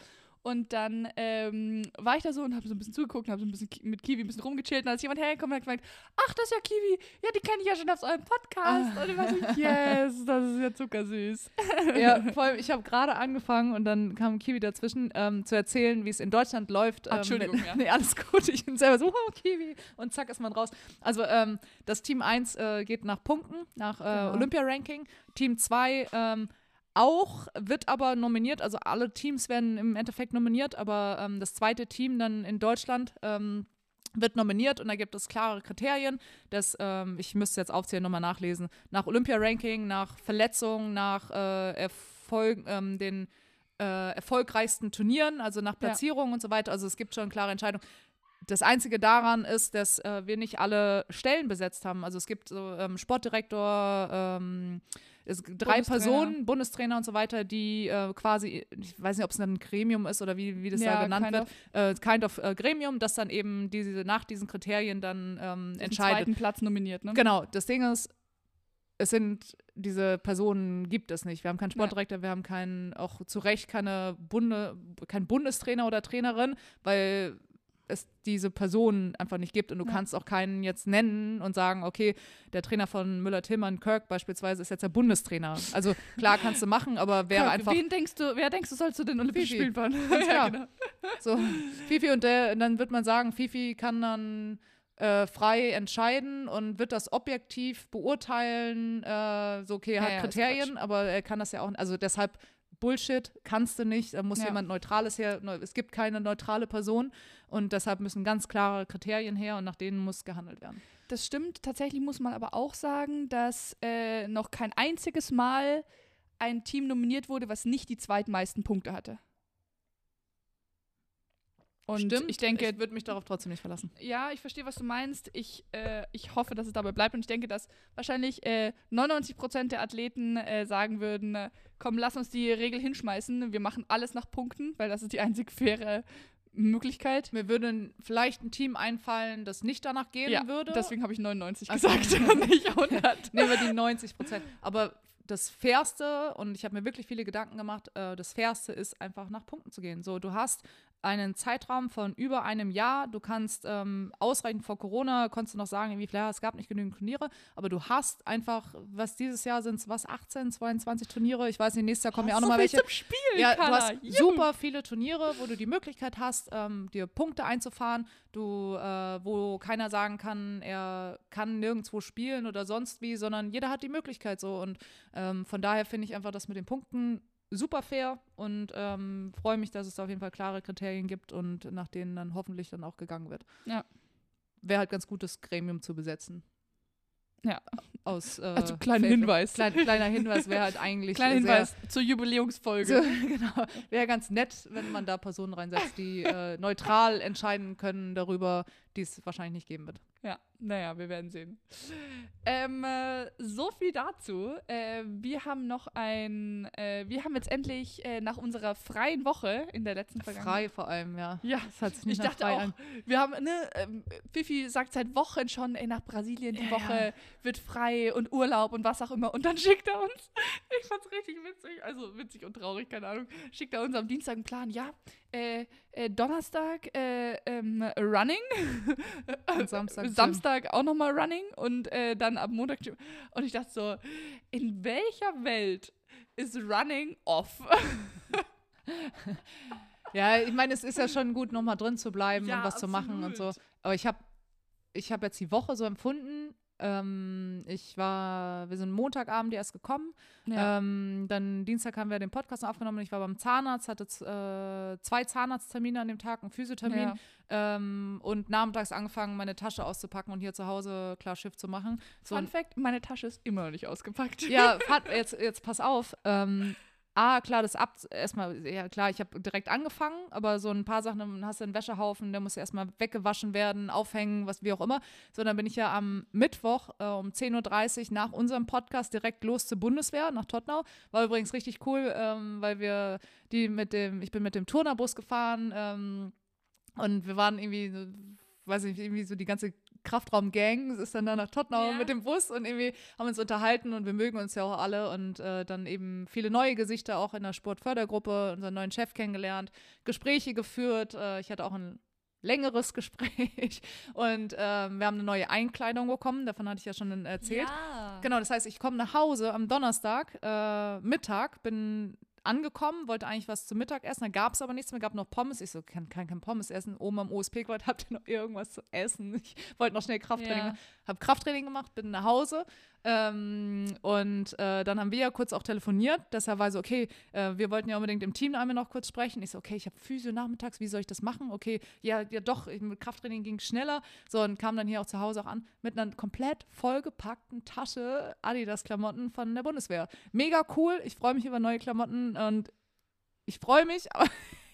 Und dann ähm, war ich da so und habe so ein bisschen zugeguckt und habe so ein bisschen mit Kiwi ein bisschen rumgechillt. Und dann ist jemand hergekommen und hat gemeint, ach, das ist ja Kiwi. Ja, die kenne ich ja schon aus eurem Podcast. Ah. Und ich war so, yes, das ist ja zuckersüß. Ja, vor allem, ich habe gerade angefangen und dann kam Kiwi dazwischen, ähm, zu erzählen, wie es in Deutschland läuft. Ähm, Entschuldigung, mit, ja. Nee, alles gut. Ich bin selber so, oh, Kiwi. Und zack, ist man raus. Also, ähm, das Team 1 äh, geht nach Punkten, nach äh, genau. Olympia-Ranking. Team 2 ähm, auch, wird aber nominiert, also alle Teams werden im Endeffekt nominiert, aber ähm, das zweite Team dann in Deutschland ähm, wird nominiert und da gibt es klare Kriterien. Das, ähm, ich müsste jetzt aufzählen, nochmal nachlesen. Nach Olympia-Ranking, nach Verletzungen, nach äh, Erfolg, ähm, den äh, erfolgreichsten Turnieren, also nach Platzierungen ja. und so weiter. Also es gibt schon klare Entscheidungen. Das Einzige daran ist, dass äh, wir nicht alle Stellen besetzt haben. Also es gibt so ähm, Sportdirektor, ähm, es drei Personen, Bundestrainer und so weiter, die äh, quasi, ich weiß nicht, ob es ein Gremium ist oder wie, wie das ja, da genannt wird, äh, kind of äh, Gremium, das dann eben diese, nach diesen Kriterien dann ähm, entscheidet. zweiten Platz nominiert, ne? Genau, das Ding ist, es sind diese Personen gibt es nicht. Wir haben keinen Sportdirektor, ja. wir haben keinen, auch zu Recht keine Bunde, kein Bundestrainer oder Trainerin, weil es diese Person einfach nicht gibt und du ja. kannst auch keinen jetzt nennen und sagen, okay, der Trainer von Müller-Tillmann, Kirk beispielsweise, ist jetzt der Bundestrainer. Also klar kannst du machen, aber wäre Kirk, einfach. Wen denkst du, wer denkst du, soll zu den Olympischen Spielen fahren? ja, genau. So, Fifi und der, dann wird man sagen, Fifi kann dann äh, frei entscheiden und wird das objektiv beurteilen. Äh, so, okay, er hat ja, Kriterien, aber er kann das ja auch, also deshalb Bullshit, kannst du nicht, da muss ja. jemand Neutrales her, es gibt keine neutrale Person und deshalb müssen ganz klare Kriterien her und nach denen muss gehandelt werden. Das stimmt, tatsächlich muss man aber auch sagen, dass äh, noch kein einziges Mal ein Team nominiert wurde, was nicht die zweitmeisten Punkte hatte. Und Stimmt, ich denke, ich würde mich darauf trotzdem nicht verlassen. Ja, ich verstehe, was du meinst. Ich, äh, ich hoffe, dass es dabei bleibt. Und ich denke, dass wahrscheinlich äh, 99 Prozent der Athleten äh, sagen würden: äh, Komm, lass uns die Regel hinschmeißen. Wir machen alles nach Punkten, weil das ist die einzig faire Möglichkeit. Mir würde vielleicht ein Team einfallen, das nicht danach gehen ja, würde. Deswegen habe ich 99 also, gesagt und nicht 100. Nehmen wir die 90 Prozent. Aber das Fairste, und ich habe mir wirklich viele Gedanken gemacht, äh, das Fairste ist einfach nach Punkten zu gehen. So, du hast einen Zeitraum von über einem Jahr. Du kannst ähm, ausreichend vor Corona, konntest du noch sagen, irgendwie, klar, es gab nicht genügend Turniere, aber du hast einfach, was dieses Jahr sind es, was, 18, 22 Turniere? Ich weiß nicht, nächstes Jahr kommen ja auch nochmal welche. Zum Spiel, ja, du hast Juhu. super viele Turniere, wo du die Möglichkeit hast, ähm, dir Punkte einzufahren, du, äh, wo keiner sagen kann, er kann nirgendwo spielen oder sonst wie, sondern jeder hat die Möglichkeit so. Und ähm, von daher finde ich einfach das mit den Punkten super fair und ähm, freue mich, dass es da auf jeden Fall klare Kriterien gibt und nach denen dann hoffentlich dann auch gegangen wird. Ja. Wäre halt ganz gut, das Gremium zu besetzen. Ja. Aus, äh, also kleiner Hinweis. Klein, kleiner Hinweis wäre halt eigentlich. Kleiner Hinweis zur Jubiläumsfolge. So, genau. Wäre ganz nett, wenn man da Personen reinsetzt, die äh, neutral entscheiden können darüber, die es wahrscheinlich nicht geben wird. Ja, naja, wir werden sehen. Ähm, äh, so viel dazu. Äh, wir haben noch ein, äh, wir haben jetzt endlich äh, nach unserer freien Woche in der letzten Vergangenheit. Frei vor allem, ja. Ja, das hat sich nicht ich dachte auch, an. wir haben, ne, ähm, Fifi sagt seit Wochen schon, ey, nach Brasilien, die ja, Woche ja. wird frei und Urlaub und was auch immer. Und dann schickt er uns, ich fand's richtig witzig, also witzig und traurig, keine Ahnung, schickt er uns am Dienstag einen Plan, ja, äh, äh, Donnerstag äh, ähm, Running. Und Samstag. Samstag auch nochmal Running und äh, dann ab Montag. Und ich dachte so, in welcher Welt ist Running off? ja, ich meine, es ist ja schon gut, nochmal drin zu bleiben ja, und was absolut. zu machen und so. Aber ich habe ich hab jetzt die Woche so empfunden, ähm, ich war, wir sind Montagabend erst gekommen. Ja. Ähm, dann Dienstag haben wir den Podcast aufgenommen. Ich war beim Zahnarzt, hatte äh, zwei Zahnarzttermine an dem Tag, einen Physiothermin. Ja. Ähm, und nachmittags angefangen, meine Tasche auszupacken und hier zu Hause klar Schiff zu machen. So Fun Fact: Meine Tasche ist immer noch nicht ausgepackt. Ja, jetzt, jetzt pass auf. Ah, klar, das ab erstmal, ja klar, ich habe direkt angefangen, aber so ein paar Sachen, dann hast du einen Wäschehaufen, der muss erstmal weggewaschen werden, aufhängen, was wie auch immer. So, dann bin ich ja am Mittwoch äh, um 10.30 Uhr nach unserem Podcast direkt los zur Bundeswehr nach Tottenau. War übrigens richtig cool, ähm, weil wir die mit dem, ich bin mit dem Turnerbus gefahren ähm, und wir waren irgendwie weiß nicht, irgendwie so die ganze Kraftraum-Gang ist dann da nach Tottenham ja. mit dem Bus und irgendwie haben uns unterhalten und wir mögen uns ja auch alle und äh, dann eben viele neue Gesichter auch in der Sportfördergruppe, unseren neuen Chef kennengelernt, Gespräche geführt. Äh, ich hatte auch ein längeres Gespräch und ähm, wir haben eine neue Einkleidung bekommen, davon hatte ich ja schon erzählt. Ja. Genau, das heißt, ich komme nach Hause am Donnerstag äh, Mittag, bin angekommen, wollte eigentlich was zum Mittag essen, da gab es aber nichts mehr, gab noch Pommes. Ich so, kann, kann kein Pommes essen. Oben am OSP gefragt, habt ihr noch irgendwas zu essen? Ich wollte noch schnell Krafttraining ja. machen. Habe Krafttraining gemacht, bin nach Hause ähm, und äh, dann haben wir ja kurz auch telefoniert. Deshalb war so, okay, äh, wir wollten ja unbedingt im Team einmal noch kurz sprechen. Ich so, okay, ich habe Physio nachmittags, wie soll ich das machen? Okay, ja, ja doch, mit Krafttraining ging schneller. So, und kam dann hier auch zu Hause auch an mit einer komplett vollgepackten Tasche Adidas-Klamotten von der Bundeswehr. Mega cool, ich freue mich über neue Klamotten und ich freue mich, aber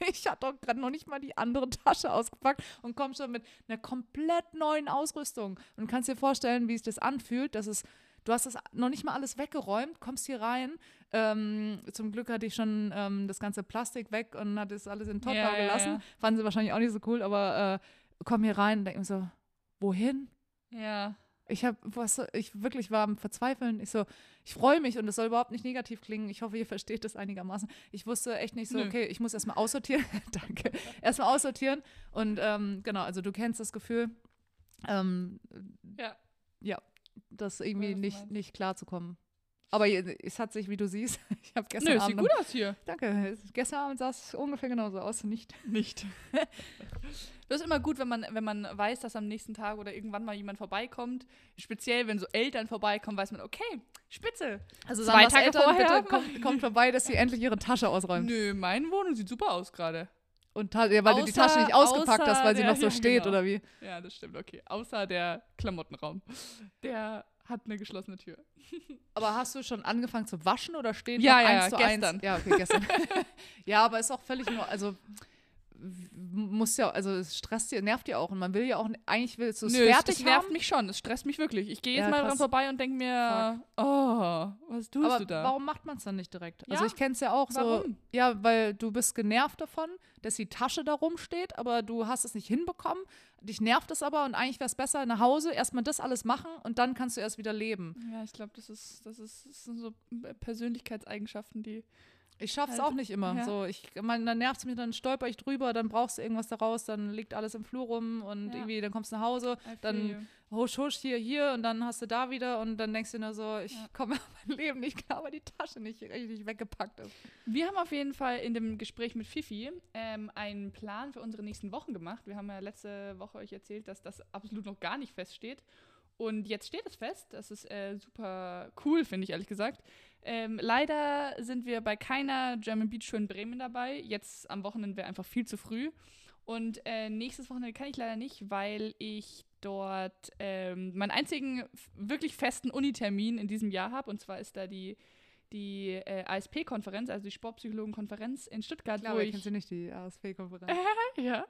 ich hatte doch gerade noch nicht mal die andere Tasche ausgepackt und komme schon mit einer komplett neuen Ausrüstung. Und kannst dir vorstellen, wie sich das anfühlt. Das ist Du hast das noch nicht mal alles weggeräumt, kommst hier rein. Ähm, zum Glück hatte ich schon ähm, das ganze Plastik weg und hatte es alles in Totbau ja, gelassen. Ja, ja. Fanden sie wahrscheinlich auch nicht so cool, aber äh, komm hier rein und denke mir so, wohin? Ja. Ich habe was, ich wirklich war am Verzweifeln. Ich so, ich freue mich und es soll überhaupt nicht negativ klingen. Ich hoffe, ihr versteht das einigermaßen. Ich wusste echt nicht so, Nö. okay, ich muss erstmal aussortieren. Danke. Erstmal aussortieren. Und ähm, genau, also du kennst das Gefühl. Ähm, ja. Ja, das irgendwie nicht, nicht klar zu kommen. Aber es hat sich, wie du siehst, ich habe gestern Nö, Abend. sieht gut aus hier. Danke. Gestern Abend sah es ungefähr genauso aus. Nicht. Nicht. das ist immer gut, wenn man, wenn man weiß, dass am nächsten Tag oder irgendwann mal jemand vorbeikommt. Speziell, wenn so Eltern vorbeikommen, weiß man, okay, spitze. Also zwei Tage Eltern, vorher. Bitte kommt, kommt vorbei, dass sie endlich ihre Tasche ausräumen. Nö, meine Wohnung sieht super aus gerade. Und ja, weil außer, du die Tasche nicht ausgepackt hast, weil der, sie noch so ja, steht, genau. oder wie? Ja, das stimmt, okay. Außer der Klamottenraum. Der hat eine geschlossene Tür. Aber hast du schon angefangen zu waschen oder stehen ja, noch ja, eins zu gestern. eins? Ja, okay, gestern. ja, aber ist auch völlig nur, also muss ja, also es stresst dir, nervt dir auch und man will ja auch, eigentlich willst du es fertig es, es nervt mich schon, es stresst mich wirklich. Ich gehe jetzt ja, mal dran vorbei und denke mir, Fuck. oh, was tust Aber du da? warum macht man es dann nicht direkt? Also ja? Also ich kenne es ja auch warum? so, ja, weil du bist genervt davon, dass die Tasche da rumsteht, aber du hast es nicht hinbekommen. Dich nervt es aber und eigentlich wäre es besser nach Hause erstmal das alles machen und dann kannst du erst wieder leben. Ja, ich glaube, das ist, das ist, das sind so Persönlichkeitseigenschaften, die ich schaff's also, auch nicht immer. Ja. So, ich meine, dann nervt es mich, dann stolper ich drüber, dann brauchst du irgendwas daraus, dann liegt alles im Flur rum und ja. irgendwie, dann kommst du nach Hause, dann husch, husch, hier, hier und dann hast du da wieder und dann denkst du nur so, ich ja. komme auf mein Leben nicht klar, weil die Tasche nicht richtig weggepackt ist. Wir haben auf jeden Fall in dem Gespräch mit Fifi ähm, einen Plan für unsere nächsten Wochen gemacht. Wir haben ja letzte Woche euch erzählt, dass das absolut noch gar nicht feststeht. Und jetzt steht es fest. Das ist äh, super cool, finde ich ehrlich gesagt. Ähm, leider sind wir bei keiner German Beach Show in Bremen dabei. Jetzt am Wochenende wäre einfach viel zu früh. Und äh, nächstes Wochenende kann ich leider nicht, weil ich dort ähm, meinen einzigen wirklich festen Unitermin in diesem Jahr habe. Und zwar ist da die die äh, ASP-Konferenz, also die Sportpsychologen-Konferenz in Stuttgart. Ich glaube, ich kennst du nicht die ASP-Konferenz. Äh, ja,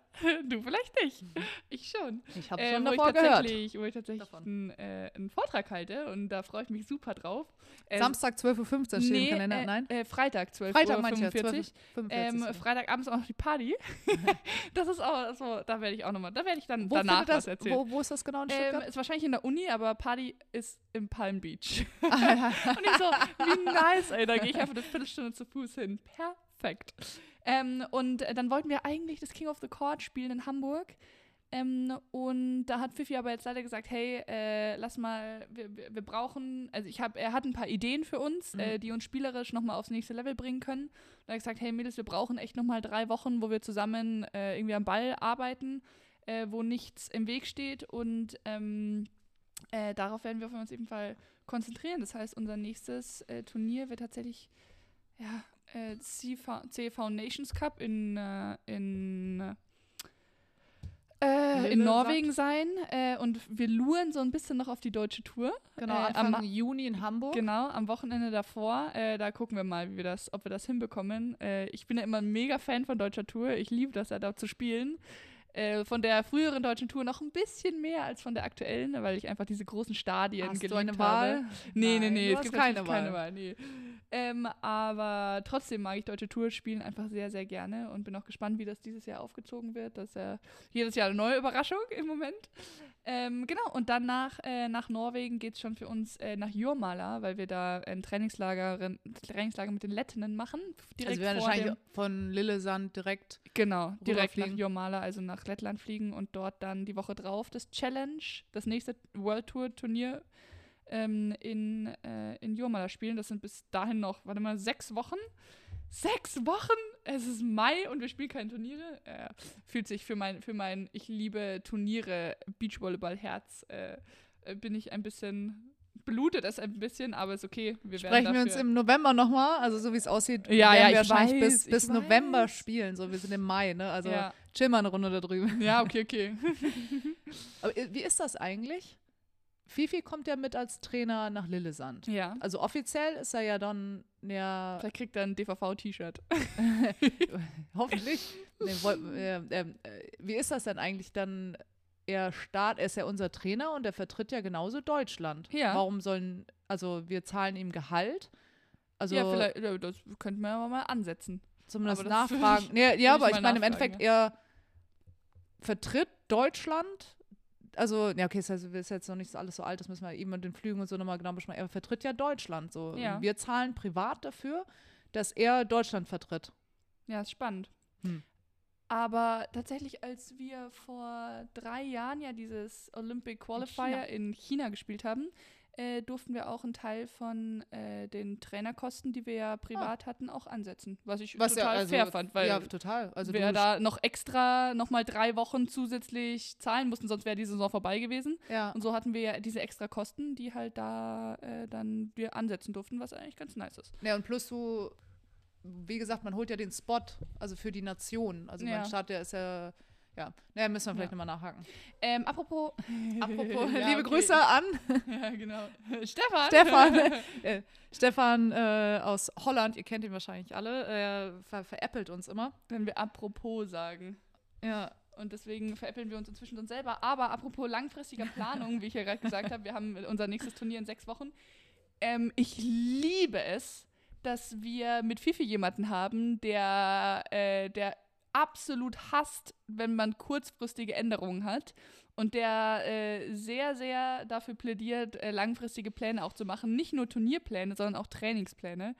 du vielleicht nicht. Ich schon. Ich habe äh, schon davor ich gehört. Wo ich tatsächlich einen, äh, einen, Vortrag halte und da freue ich mich super drauf. Äh, Samstag 12.15 Uhr steht nee, im Kalender, äh, nein? Äh, Freitag 12.45 Freitag Uhr. 45. 45 ähm, Freitagabends auch noch die Party. das ist auch so, da werde ich auch nochmal, da werde ich dann wo danach das, was erzählen. Wo, wo, ist das genau in Stuttgart? Ähm, ist wahrscheinlich in der Uni, aber Party ist im Palm Beach. und ich so, wie nice, ey, da gehe ich einfach eine Viertelstunde zu Fuß hin. Perfekt. Ähm, und dann wollten wir eigentlich das King of the Court spielen in Hamburg. Ähm, und da hat Fifi aber jetzt leider gesagt, hey, äh, lass mal, wir, wir, wir brauchen, also ich habe, er hat ein paar Ideen für uns, mhm. äh, die uns spielerisch nochmal aufs nächste Level bringen können. Und er hat gesagt, hey Mädels, wir brauchen echt nochmal drei Wochen, wo wir zusammen äh, irgendwie am Ball arbeiten, äh, wo nichts im Weg steht und ähm, äh, darauf werden wir auf jeden Fall konzentrieren. Das heißt, unser nächstes äh, Turnier wird tatsächlich ja, äh, CV Nations Cup in, äh, in, äh, in Norwegen sein. Äh, und wir luren so ein bisschen noch auf die deutsche Tour. Genau, äh, Anfang am, Juni in Hamburg. Genau, am Wochenende davor. da gucken wir mal, wie wir das, ob wir das hinbekommen. ich bin ja immer ein mega Fan von deutscher Tour. Ich liebe das ja, da zu spielen. Äh, von der früheren deutschen Tour noch ein bisschen mehr als von der aktuellen, weil ich einfach diese großen Stadien Hast geliebt du eine Wahl? habe. Nee, Nein, nee, nee, es gibt keine keine Wahl. Wahl. Nee. Ähm, aber trotzdem mag ich deutsche Tour spielen einfach sehr, sehr gerne und bin auch gespannt, wie das dieses Jahr aufgezogen wird. Das ist ja jedes Jahr eine neue Überraschung im Moment. Ähm, genau, und dann nach, äh, nach Norwegen geht es schon für uns äh, nach Jurmala, weil wir da ein Trainingslager, Trainingslager mit den Lettinnen machen. Direkt also wir werden wahrscheinlich von Lillesand direkt. Genau, direkt nach. Jurmala, also nach Lettland fliegen und dort dann die Woche drauf das Challenge, das nächste World Tour Turnier ähm, in, äh, in Jurmala spielen. Das sind bis dahin noch, warte mal, sechs Wochen. Sechs Wochen? Es ist Mai und wir spielen keine Turniere. Äh, fühlt sich für mein, für mein Ich liebe Turniere Beachvolleyball-Herz, äh, äh, bin ich ein bisschen, blutet es ein bisschen, aber ist okay. Wir werden Sprechen wir uns im November nochmal. Also so wie es aussieht, Ja, werden ja, wir ich wahrscheinlich weiß, bis, bis November weiß. spielen. So, wir sind im Mai, ne? Also ja. chill mal eine Runde da drüben. ja, okay, okay. Aber äh, wie ist das eigentlich? Fifi kommt ja mit als Trainer nach Lillesand. ja. Also offiziell ist er ja dann ja Vielleicht kriegt er ein DVV-T-Shirt. hoffentlich. Nee, woll- äh, ähm, äh, wie ist das denn eigentlich dann? Er start, er ist ja unser Trainer und er vertritt ja genauso Deutschland. Ja. Warum sollen, also wir zahlen ihm Gehalt? Also ja, vielleicht, ja, das könnten wir aber mal ansetzen. zumindest nachfragen. ich- Nee, ja, aber ich meine, im Endeffekt, er vertritt Deutschland. Also, ja, okay, das heißt, ist jetzt noch nicht so alles so alt, das müssen wir eben mit den Flügen und so nochmal genau besprechen. Er vertritt ja Deutschland. So. Ja. Wir zahlen privat dafür, dass er Deutschland vertritt. Ja, ist spannend. Hm. Aber tatsächlich, als wir vor drei Jahren ja dieses Olympic Qualifier China. in China, gespielt haben, äh, durften wir auch einen Teil von äh, den Trainerkosten, die wir ja privat hatten, auch ansetzen. Was ich total fair fand, weil ja, total. Also wir da noch extra nochmal drei Wochen zusätzlich zahlen mussten, sonst wäre die Saison vorbei gewesen. ja. Und so hatten wir ja diese extra Kosten, die halt da äh, dann wir ansetzen durften, was eigentlich ganz nice ist. ja, und plus du, wie gesagt, man holt ja den Spot, also für die Nation. Also Ja. mein Start, der ist ja, ja, naja, müssen wir vielleicht Ja. nochmal nachhaken. Ähm, apropos, Apropos, Ja, liebe okay. Grüße an ja, genau. Stefan. Stefan. äh, Stefan äh, aus Holland, ihr kennt ihn wahrscheinlich alle, er ver veräppelt uns immer. Wenn wir apropos sagen. Ja, Und deswegen veräppeln wir uns inzwischen uns selber. Aber apropos langfristiger Planung, wie ich ja gerade gesagt habe, wir haben unser nächstes Turnier in sechs Wochen. Ähm, ich liebe es, dass wir mit Fifi jemanden haben, der, äh, der absolut hasst, wenn man kurzfristige Änderungen hat. Und der äh, sehr, sehr dafür plädiert, äh, langfristige Pläne auch zu machen. Nicht nur Turnierpläne, sondern auch Trainingspläne.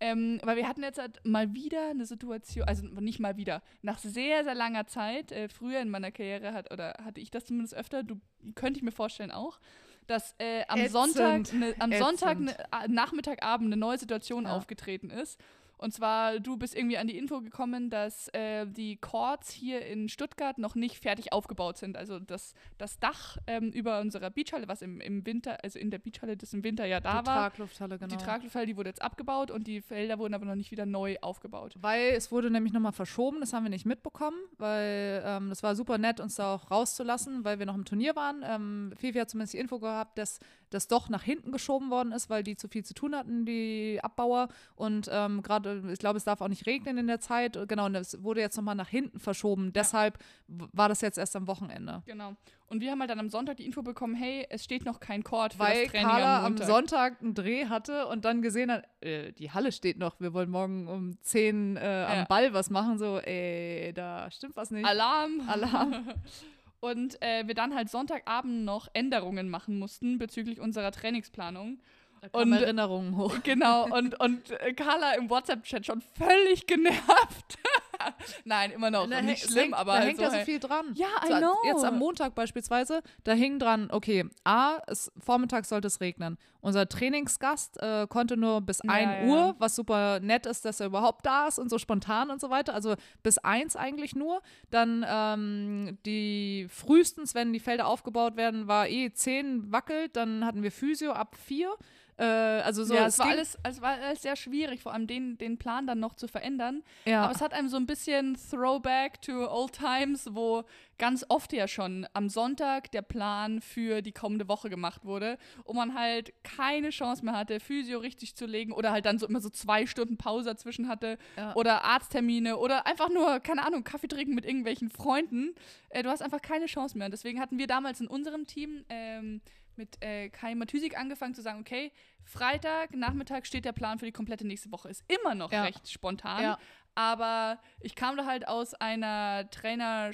Ähm, weil wir hatten jetzt halt mal wieder eine Situation, also nicht mal wieder, nach sehr, sehr langer Zeit, äh, früher in meiner Karriere hat, oder hatte ich das zumindest öfter, du könnte ich mir vorstellen auch, dass äh, am Ätzend. Sonntag, ne, am Ätzend. Sonntag, ne, äh, Nachmittagabend eine neue Situation Ja. aufgetreten ist. Und zwar, du bist irgendwie an die Info gekommen, dass äh, die Courts hier in Stuttgart noch nicht fertig aufgebaut sind. Also das, das Dach ähm, über unserer Beachhalle, was im, im Winter, also in der Beachhalle, das im Winter ja da die war, Traglufthalle, genau. die Traglufthalle, die wurde jetzt abgebaut und die Felder wurden aber noch nicht wieder neu aufgebaut. Weil es wurde nämlich nochmal verschoben, das haben wir nicht mitbekommen, weil ähm, das war super nett, uns da auch rauszulassen, weil wir noch im Turnier waren. Ähm, Fifi hat zumindest die Info gehabt, dass das doch nach hinten geschoben worden ist, weil die zu viel zu tun hatten, die Abbauer. Und ähm, gerade, ich glaube, es darf auch nicht regnen in der Zeit. Genau, und das wurde jetzt nochmal nach hinten verschoben. Deshalb w- war das jetzt erst am Wochenende. Genau. Und wir haben halt dann am Sonntag die Info bekommen, hey, es steht noch kein Court für Weil das Training Carla am am. Sonntag einen Dreh hatte und dann gesehen hat, äh, die Halle steht noch, wir wollen morgen um 10 äh, am Ja. Ball was machen. So, ey, da stimmt was nicht. Alarm. Alarm. Und äh, wir dann halt Sonntagabend noch Änderungen machen mussten bezüglich unserer Trainingsplanung. Da kamen Und- Erinnerungen hoch. Genau, und, und äh, Carla im WhatsApp-Chat schon völlig genervt. Nein, immer noch. Da nicht schlimm, hängt, aber da halt hängt so, ja so hey. viel dran. Ja, I So, know. Jetzt am Montag beispielsweise, da hing dran, okay, A, es, vormittags sollte es regnen. Unser Trainingsgast äh, konnte nur bis Ja, 1 ja. Uhr, was super nett ist, dass er überhaupt da ist und so spontan und so weiter. Also bis 1 eigentlich nur. Dann ähm, die frühestens, wenn die Felder aufgebaut werden, war eh 10 wackelt. Dann hatten wir Physio ab 4. Äh, also so, ja, es, es war alles, es war alles sehr schwierig, vor allem den, den Plan dann noch zu verändern. Ja. Aber es hat einem so ein bisschen Throwback to old times, wo ganz oft ja schon am Sonntag der Plan für die kommende Woche gemacht wurde und man halt keine Chance mehr hatte, Physio richtig zu legen oder halt dann so immer so zwei Stunden Pause dazwischen hatte ja. oder Arzttermine oder einfach nur, keine Ahnung, Kaffee trinken mit irgendwelchen Freunden. Äh, du hast einfach keine Chance mehr. Und deswegen hatten wir damals in unserem Team ähm, mit äh, Kai Matysik angefangen zu sagen, okay, Freitag, Nachmittag steht der Plan für die komplette nächste Woche. Ist immer noch ja. recht spontan. Ja. Aber ich kam da halt aus einer Trainer-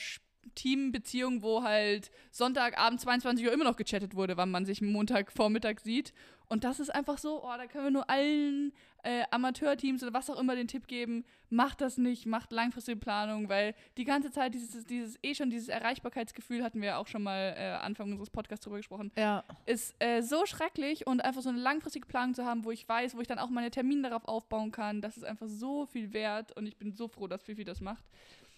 Teambeziehung, wo halt Sonntagabend 22 Uhr immer noch gechattet wurde, wann man sich Montagvormittag sieht. Und das ist einfach so, oh, da können wir nur allen äh, Amateurteams oder was auch immer den Tipp geben, macht das nicht, macht langfristige Planung, weil die ganze Zeit dieses, dieses eh schon dieses Erreichbarkeitsgefühl, hatten wir ja auch schon mal äh, Anfang unseres Podcasts drüber gesprochen, ja. ist äh, so schrecklich und einfach so eine langfristige Planung zu haben, wo ich weiß, wo ich dann auch meine Termine darauf aufbauen kann, das ist einfach so viel wert und ich bin so froh, dass Fifi das macht.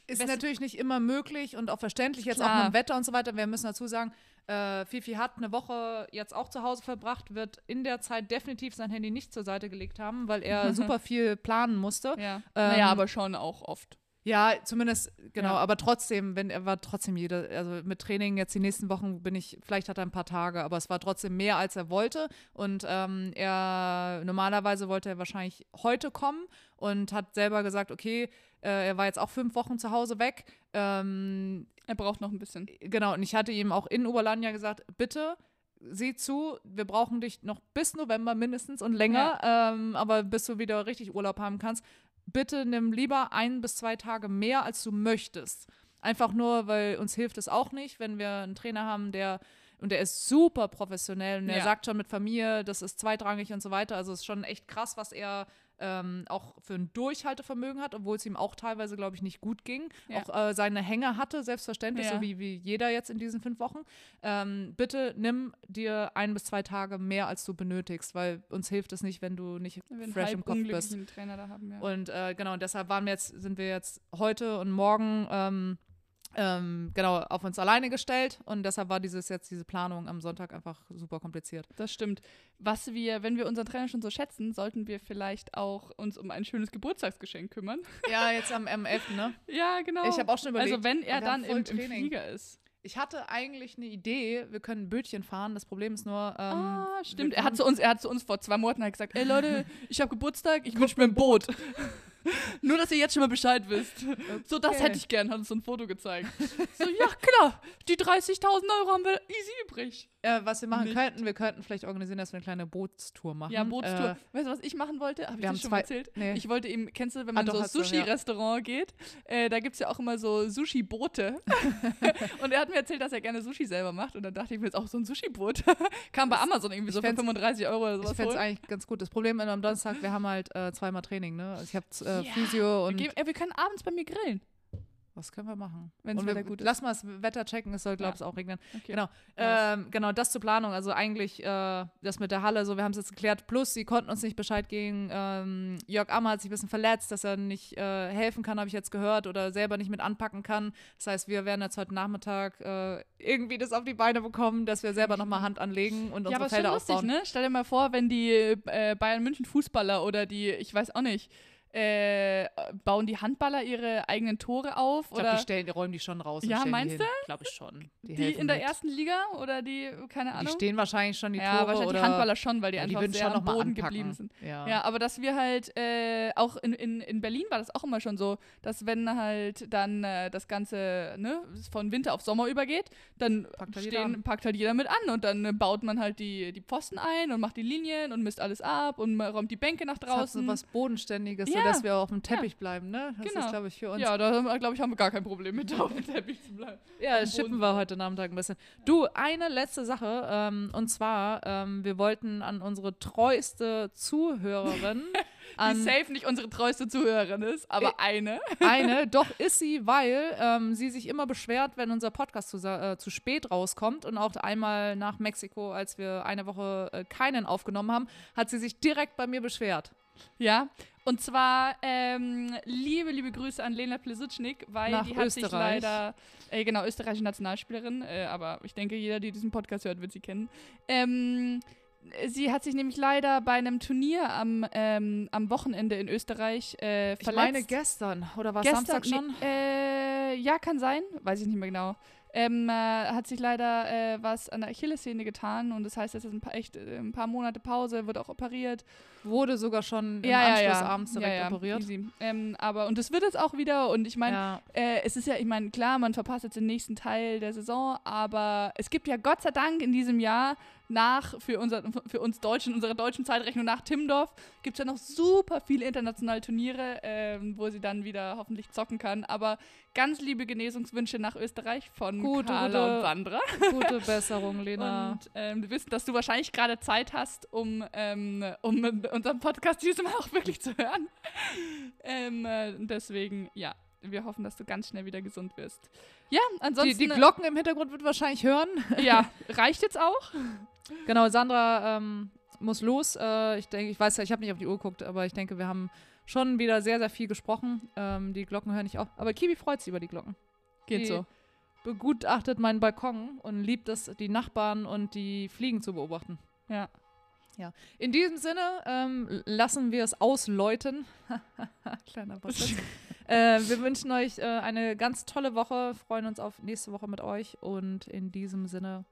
Ist Wes natürlich nicht immer möglich und auch verständlich, jetzt Klar. auch mit dem Wetter und so weiter. Wir müssen dazu sagen, äh, Fifi hat eine Woche jetzt auch zu Hause verbracht, wird in der Zeit definitiv sein Handy nicht zur Seite gelegt haben, weil er super viel planen musste. Ja. Ähm, naja, aber schon auch oft. Ja, zumindest, genau, ja. aber trotzdem, wenn er war trotzdem jede, also mit Training jetzt die nächsten Wochen bin ich, vielleicht hat er ein paar Tage, aber es war trotzdem mehr, als er wollte. Und ähm, er normalerweise wollte er wahrscheinlich heute kommen und hat selber gesagt, okay, äh, er war jetzt auch fünf Wochen zu Hause weg. Ähm, er braucht noch ein bisschen. Genau, und ich hatte ihm auch in Oberlanja gesagt, bitte sieh zu, wir brauchen dich noch bis November mindestens und länger, ja. ähm, aber bis du wieder richtig Urlaub haben kannst, bitte nimm lieber ein bis zwei Tage mehr, als du möchtest. Einfach nur, weil uns hilft es auch nicht, wenn wir einen Trainer haben, der und der ist super professionell und er ja. sagt schon mit Familie, das ist zweitrangig und so weiter. Also es ist schon echt krass, was er ähm, auch für ein Durchhaltevermögen hat, obwohl es ihm auch teilweise, glaube ich, nicht gut ging. Ja. Auch äh, seine Hänge hatte, selbstverständlich, ja. so wie, wie jeder jetzt in diesen fünf Wochen. Ähm, bitte nimm dir ein bis zwei Tage mehr, als du benötigst, weil uns hilft es nicht, wenn du nicht wenn fresh im Kopf bist. Trainer da haben, ja. Und äh, genau, deshalb waren wir jetzt, sind wir jetzt heute und morgen ähm, ähm, genau, auf uns alleine gestellt und deshalb war dieses jetzt diese Planung am Sonntag einfach super kompliziert. Das stimmt. Was wir, wenn wir unseren Trainer schon so schätzen, sollten wir vielleicht auch uns um ein schönes Geburtstagsgeschenk kümmern. Ja, jetzt am, am 11. ne? ja, genau. Ich habe auch schon überlegt. Also wenn er dann im, im Flieger ist. Ich hatte eigentlich eine Idee, wir können ein Bötchen fahren. Das Problem ist nur. Ähm, ah, stimmt. Er hat zu uns, er hat zu uns vor zwei Monaten gesagt, ey Leute, ich habe Geburtstag, ich wünsche mir ein Boot. Nur, dass ihr jetzt schon mal Bescheid wisst. Okay. So, das hätte ich gern, hat uns so ein Foto gezeigt. So, ja, klar, die 30.000 Euro haben wir easy übrig. Ja, was wir machen Nicht. könnten, wir könnten vielleicht organisieren, dass wir eine kleine Bootstour machen. Ja, Bootstour. Äh, weißt du, was ich machen wollte? Habe ich das schon mal erzählt? Nee. Ich wollte ihm, kennst du, wenn man ah, so Sushi-Restaurant ja. geht, äh, da gibt es ja auch immer so Sushi-Boote. und er hat mir erzählt, dass er gerne Sushi selber macht. Und dann dachte ich mir jetzt auch so ein Sushi-Boot. Kam bei Amazon irgendwie so für 35 Euro oder sowas. Ich fände es eigentlich ganz gut. Das Problem am Donnerstag, wir haben halt äh, zweimal Training, ne? Also ich habe äh, ja. Physio und. Wir, gehen, wir können abends bei mir grillen. Was können wir machen? Wenn es Wetter gut ist. Lass mal das Wetter checken, es soll, glaube ich, ja. auch regnen. Okay. Genau. Ähm, genau, das zur Planung. Also eigentlich äh, das mit der Halle, so wir haben es jetzt geklärt. Plus, sie konnten uns nicht Bescheid geben. Ähm, Jörg Ammer hat sich ein bisschen verletzt, dass er nicht äh, helfen kann, habe ich jetzt gehört, oder selber nicht mit anpacken kann. Das heißt, wir werden jetzt heute Nachmittag äh, irgendwie das auf die Beine bekommen, dass wir selber nochmal Hand anlegen und ja, unsere Felder lustig, aufbauen. Ne? Stell dir mal vor, wenn die äh, Bayern München Fußballer oder die, ich weiß auch nicht, äh, bauen die Handballer ihre eigenen Tore auf? Ich glaube, die, stellen, die räumen die schon raus. Ja, meinst du? Glaube ich schon. Die, die in der mit. ersten Liga oder die, keine Ahnung? Die stehen wahrscheinlich schon die Tore. Ja, wahrscheinlich oder die Handballer schon, weil die einfach die sehr am Boden geblieben sind. Ja. ja. aber dass wir halt, äh, auch in, in, in Berlin war das auch immer schon so, dass wenn halt dann äh, das Ganze ne, von Winter auf Sommer übergeht, dann packt halt, stehen, packt halt jeder mit an und dann äh, baut man halt die, die Pfosten ein und macht die Linien und misst alles ab und räumt die Bänke nach draußen. Das hat so was Bodenständiges, ja. sodass wir auf dem Teppich Teppich bleiben, ne? Das genau. ist, glaube ich, für uns. Ja, da glaube ich, haben wir gar kein Problem mit, auf dem Teppich zu bleiben. Ja, das schippen wir heute Nachmittag ein bisschen. Du, eine letzte Sache, ähm, und zwar, ähm, wir wollten an unsere treueste Zuhörerin die safe nicht unsere treueste Zuhörerin ist, aber äh, eine. Eine, doch ist sie, weil ähm, sie sich immer beschwert, wenn unser Podcast zu, äh, zu spät rauskommt. Und auch einmal nach Mexiko, als wir eine Woche äh, keinen aufgenommen haben, hat sie sich direkt bei mir beschwert. Ja, und zwar ähm, liebe, liebe Grüße an Lena Plesitschnik, weil Nach die hat Österreich. sich leider, äh, genau, österreichische Nationalspielerin, äh, aber ich denke, jeder, der diesen Podcast hört, wird sie kennen. Ähm, sie hat sich nämlich leider bei einem Turnier am, ähm, am Wochenende in Österreich äh, verletzt. Ich meine gestern, oder war es Samstag schon? Nee, äh, ja, kann sein, weiß ich nicht mehr genau ähm, äh, hat sich leider äh, was an der Achillessehne getan und das heißt, es ist ein paar, echt äh, ein paar Monate Pause, wird auch operiert. Wurde sogar schon im ja, Anschluss ja. abends direkt ja, operiert. Ähm, aber und das wird jetzt auch wieder und ich meine, äh, es ist ja, ich meine, klar, man verpasst jetzt den nächsten Teil der Saison, aber es gibt ja Gott sei Dank in diesem Jahr nach, für, unser, für uns Deutschen, unserer deutschen Zeitrechnung nach Timdorf, gibt es ja noch super viele internationale Turniere, äh, wo sie dann wieder hoffentlich zocken kann. Aber ganz liebe Genesungswünsche nach Österreich von gute, Carla gute, und Sandra. Gute Besserung, Lena. Und ähm, wir wissen, dass du wahrscheinlich gerade Zeit hast, um, ähm, um unseren Podcast dieses Mal auch wirklich zu hören. ähm, äh, deswegen, ja, wir hoffen, dass du ganz schnell wieder gesund wirst. Ja, ansonsten. Die, die Glocken im Hintergrund wird wahrscheinlich hören. Ja, reicht jetzt auch. Genau, Sandra ähm, muss los. Äh, ich denke, ich weiß ja, ich habe nicht auf die Uhr geguckt, aber ich denke, wir haben schon wieder sehr, sehr viel gesprochen. Ähm, die Glocken hören nicht auf. Aber Kiwi freut sich über die Glocken. Geht die so. Begutachtet meinen Balkon und liebt es, die Nachbarn und die Fliegen zu beobachten. Ja. Ja. In diesem Sinne ähm, lassen wir es ausläuten. Kleiner Boss. äh, wir wünschen euch äh, eine ganz tolle Woche, freuen uns auf nächste Woche mit euch und in diesem Sinne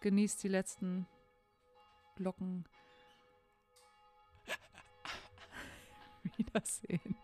genießt die letzten Glocken. Wiedersehen.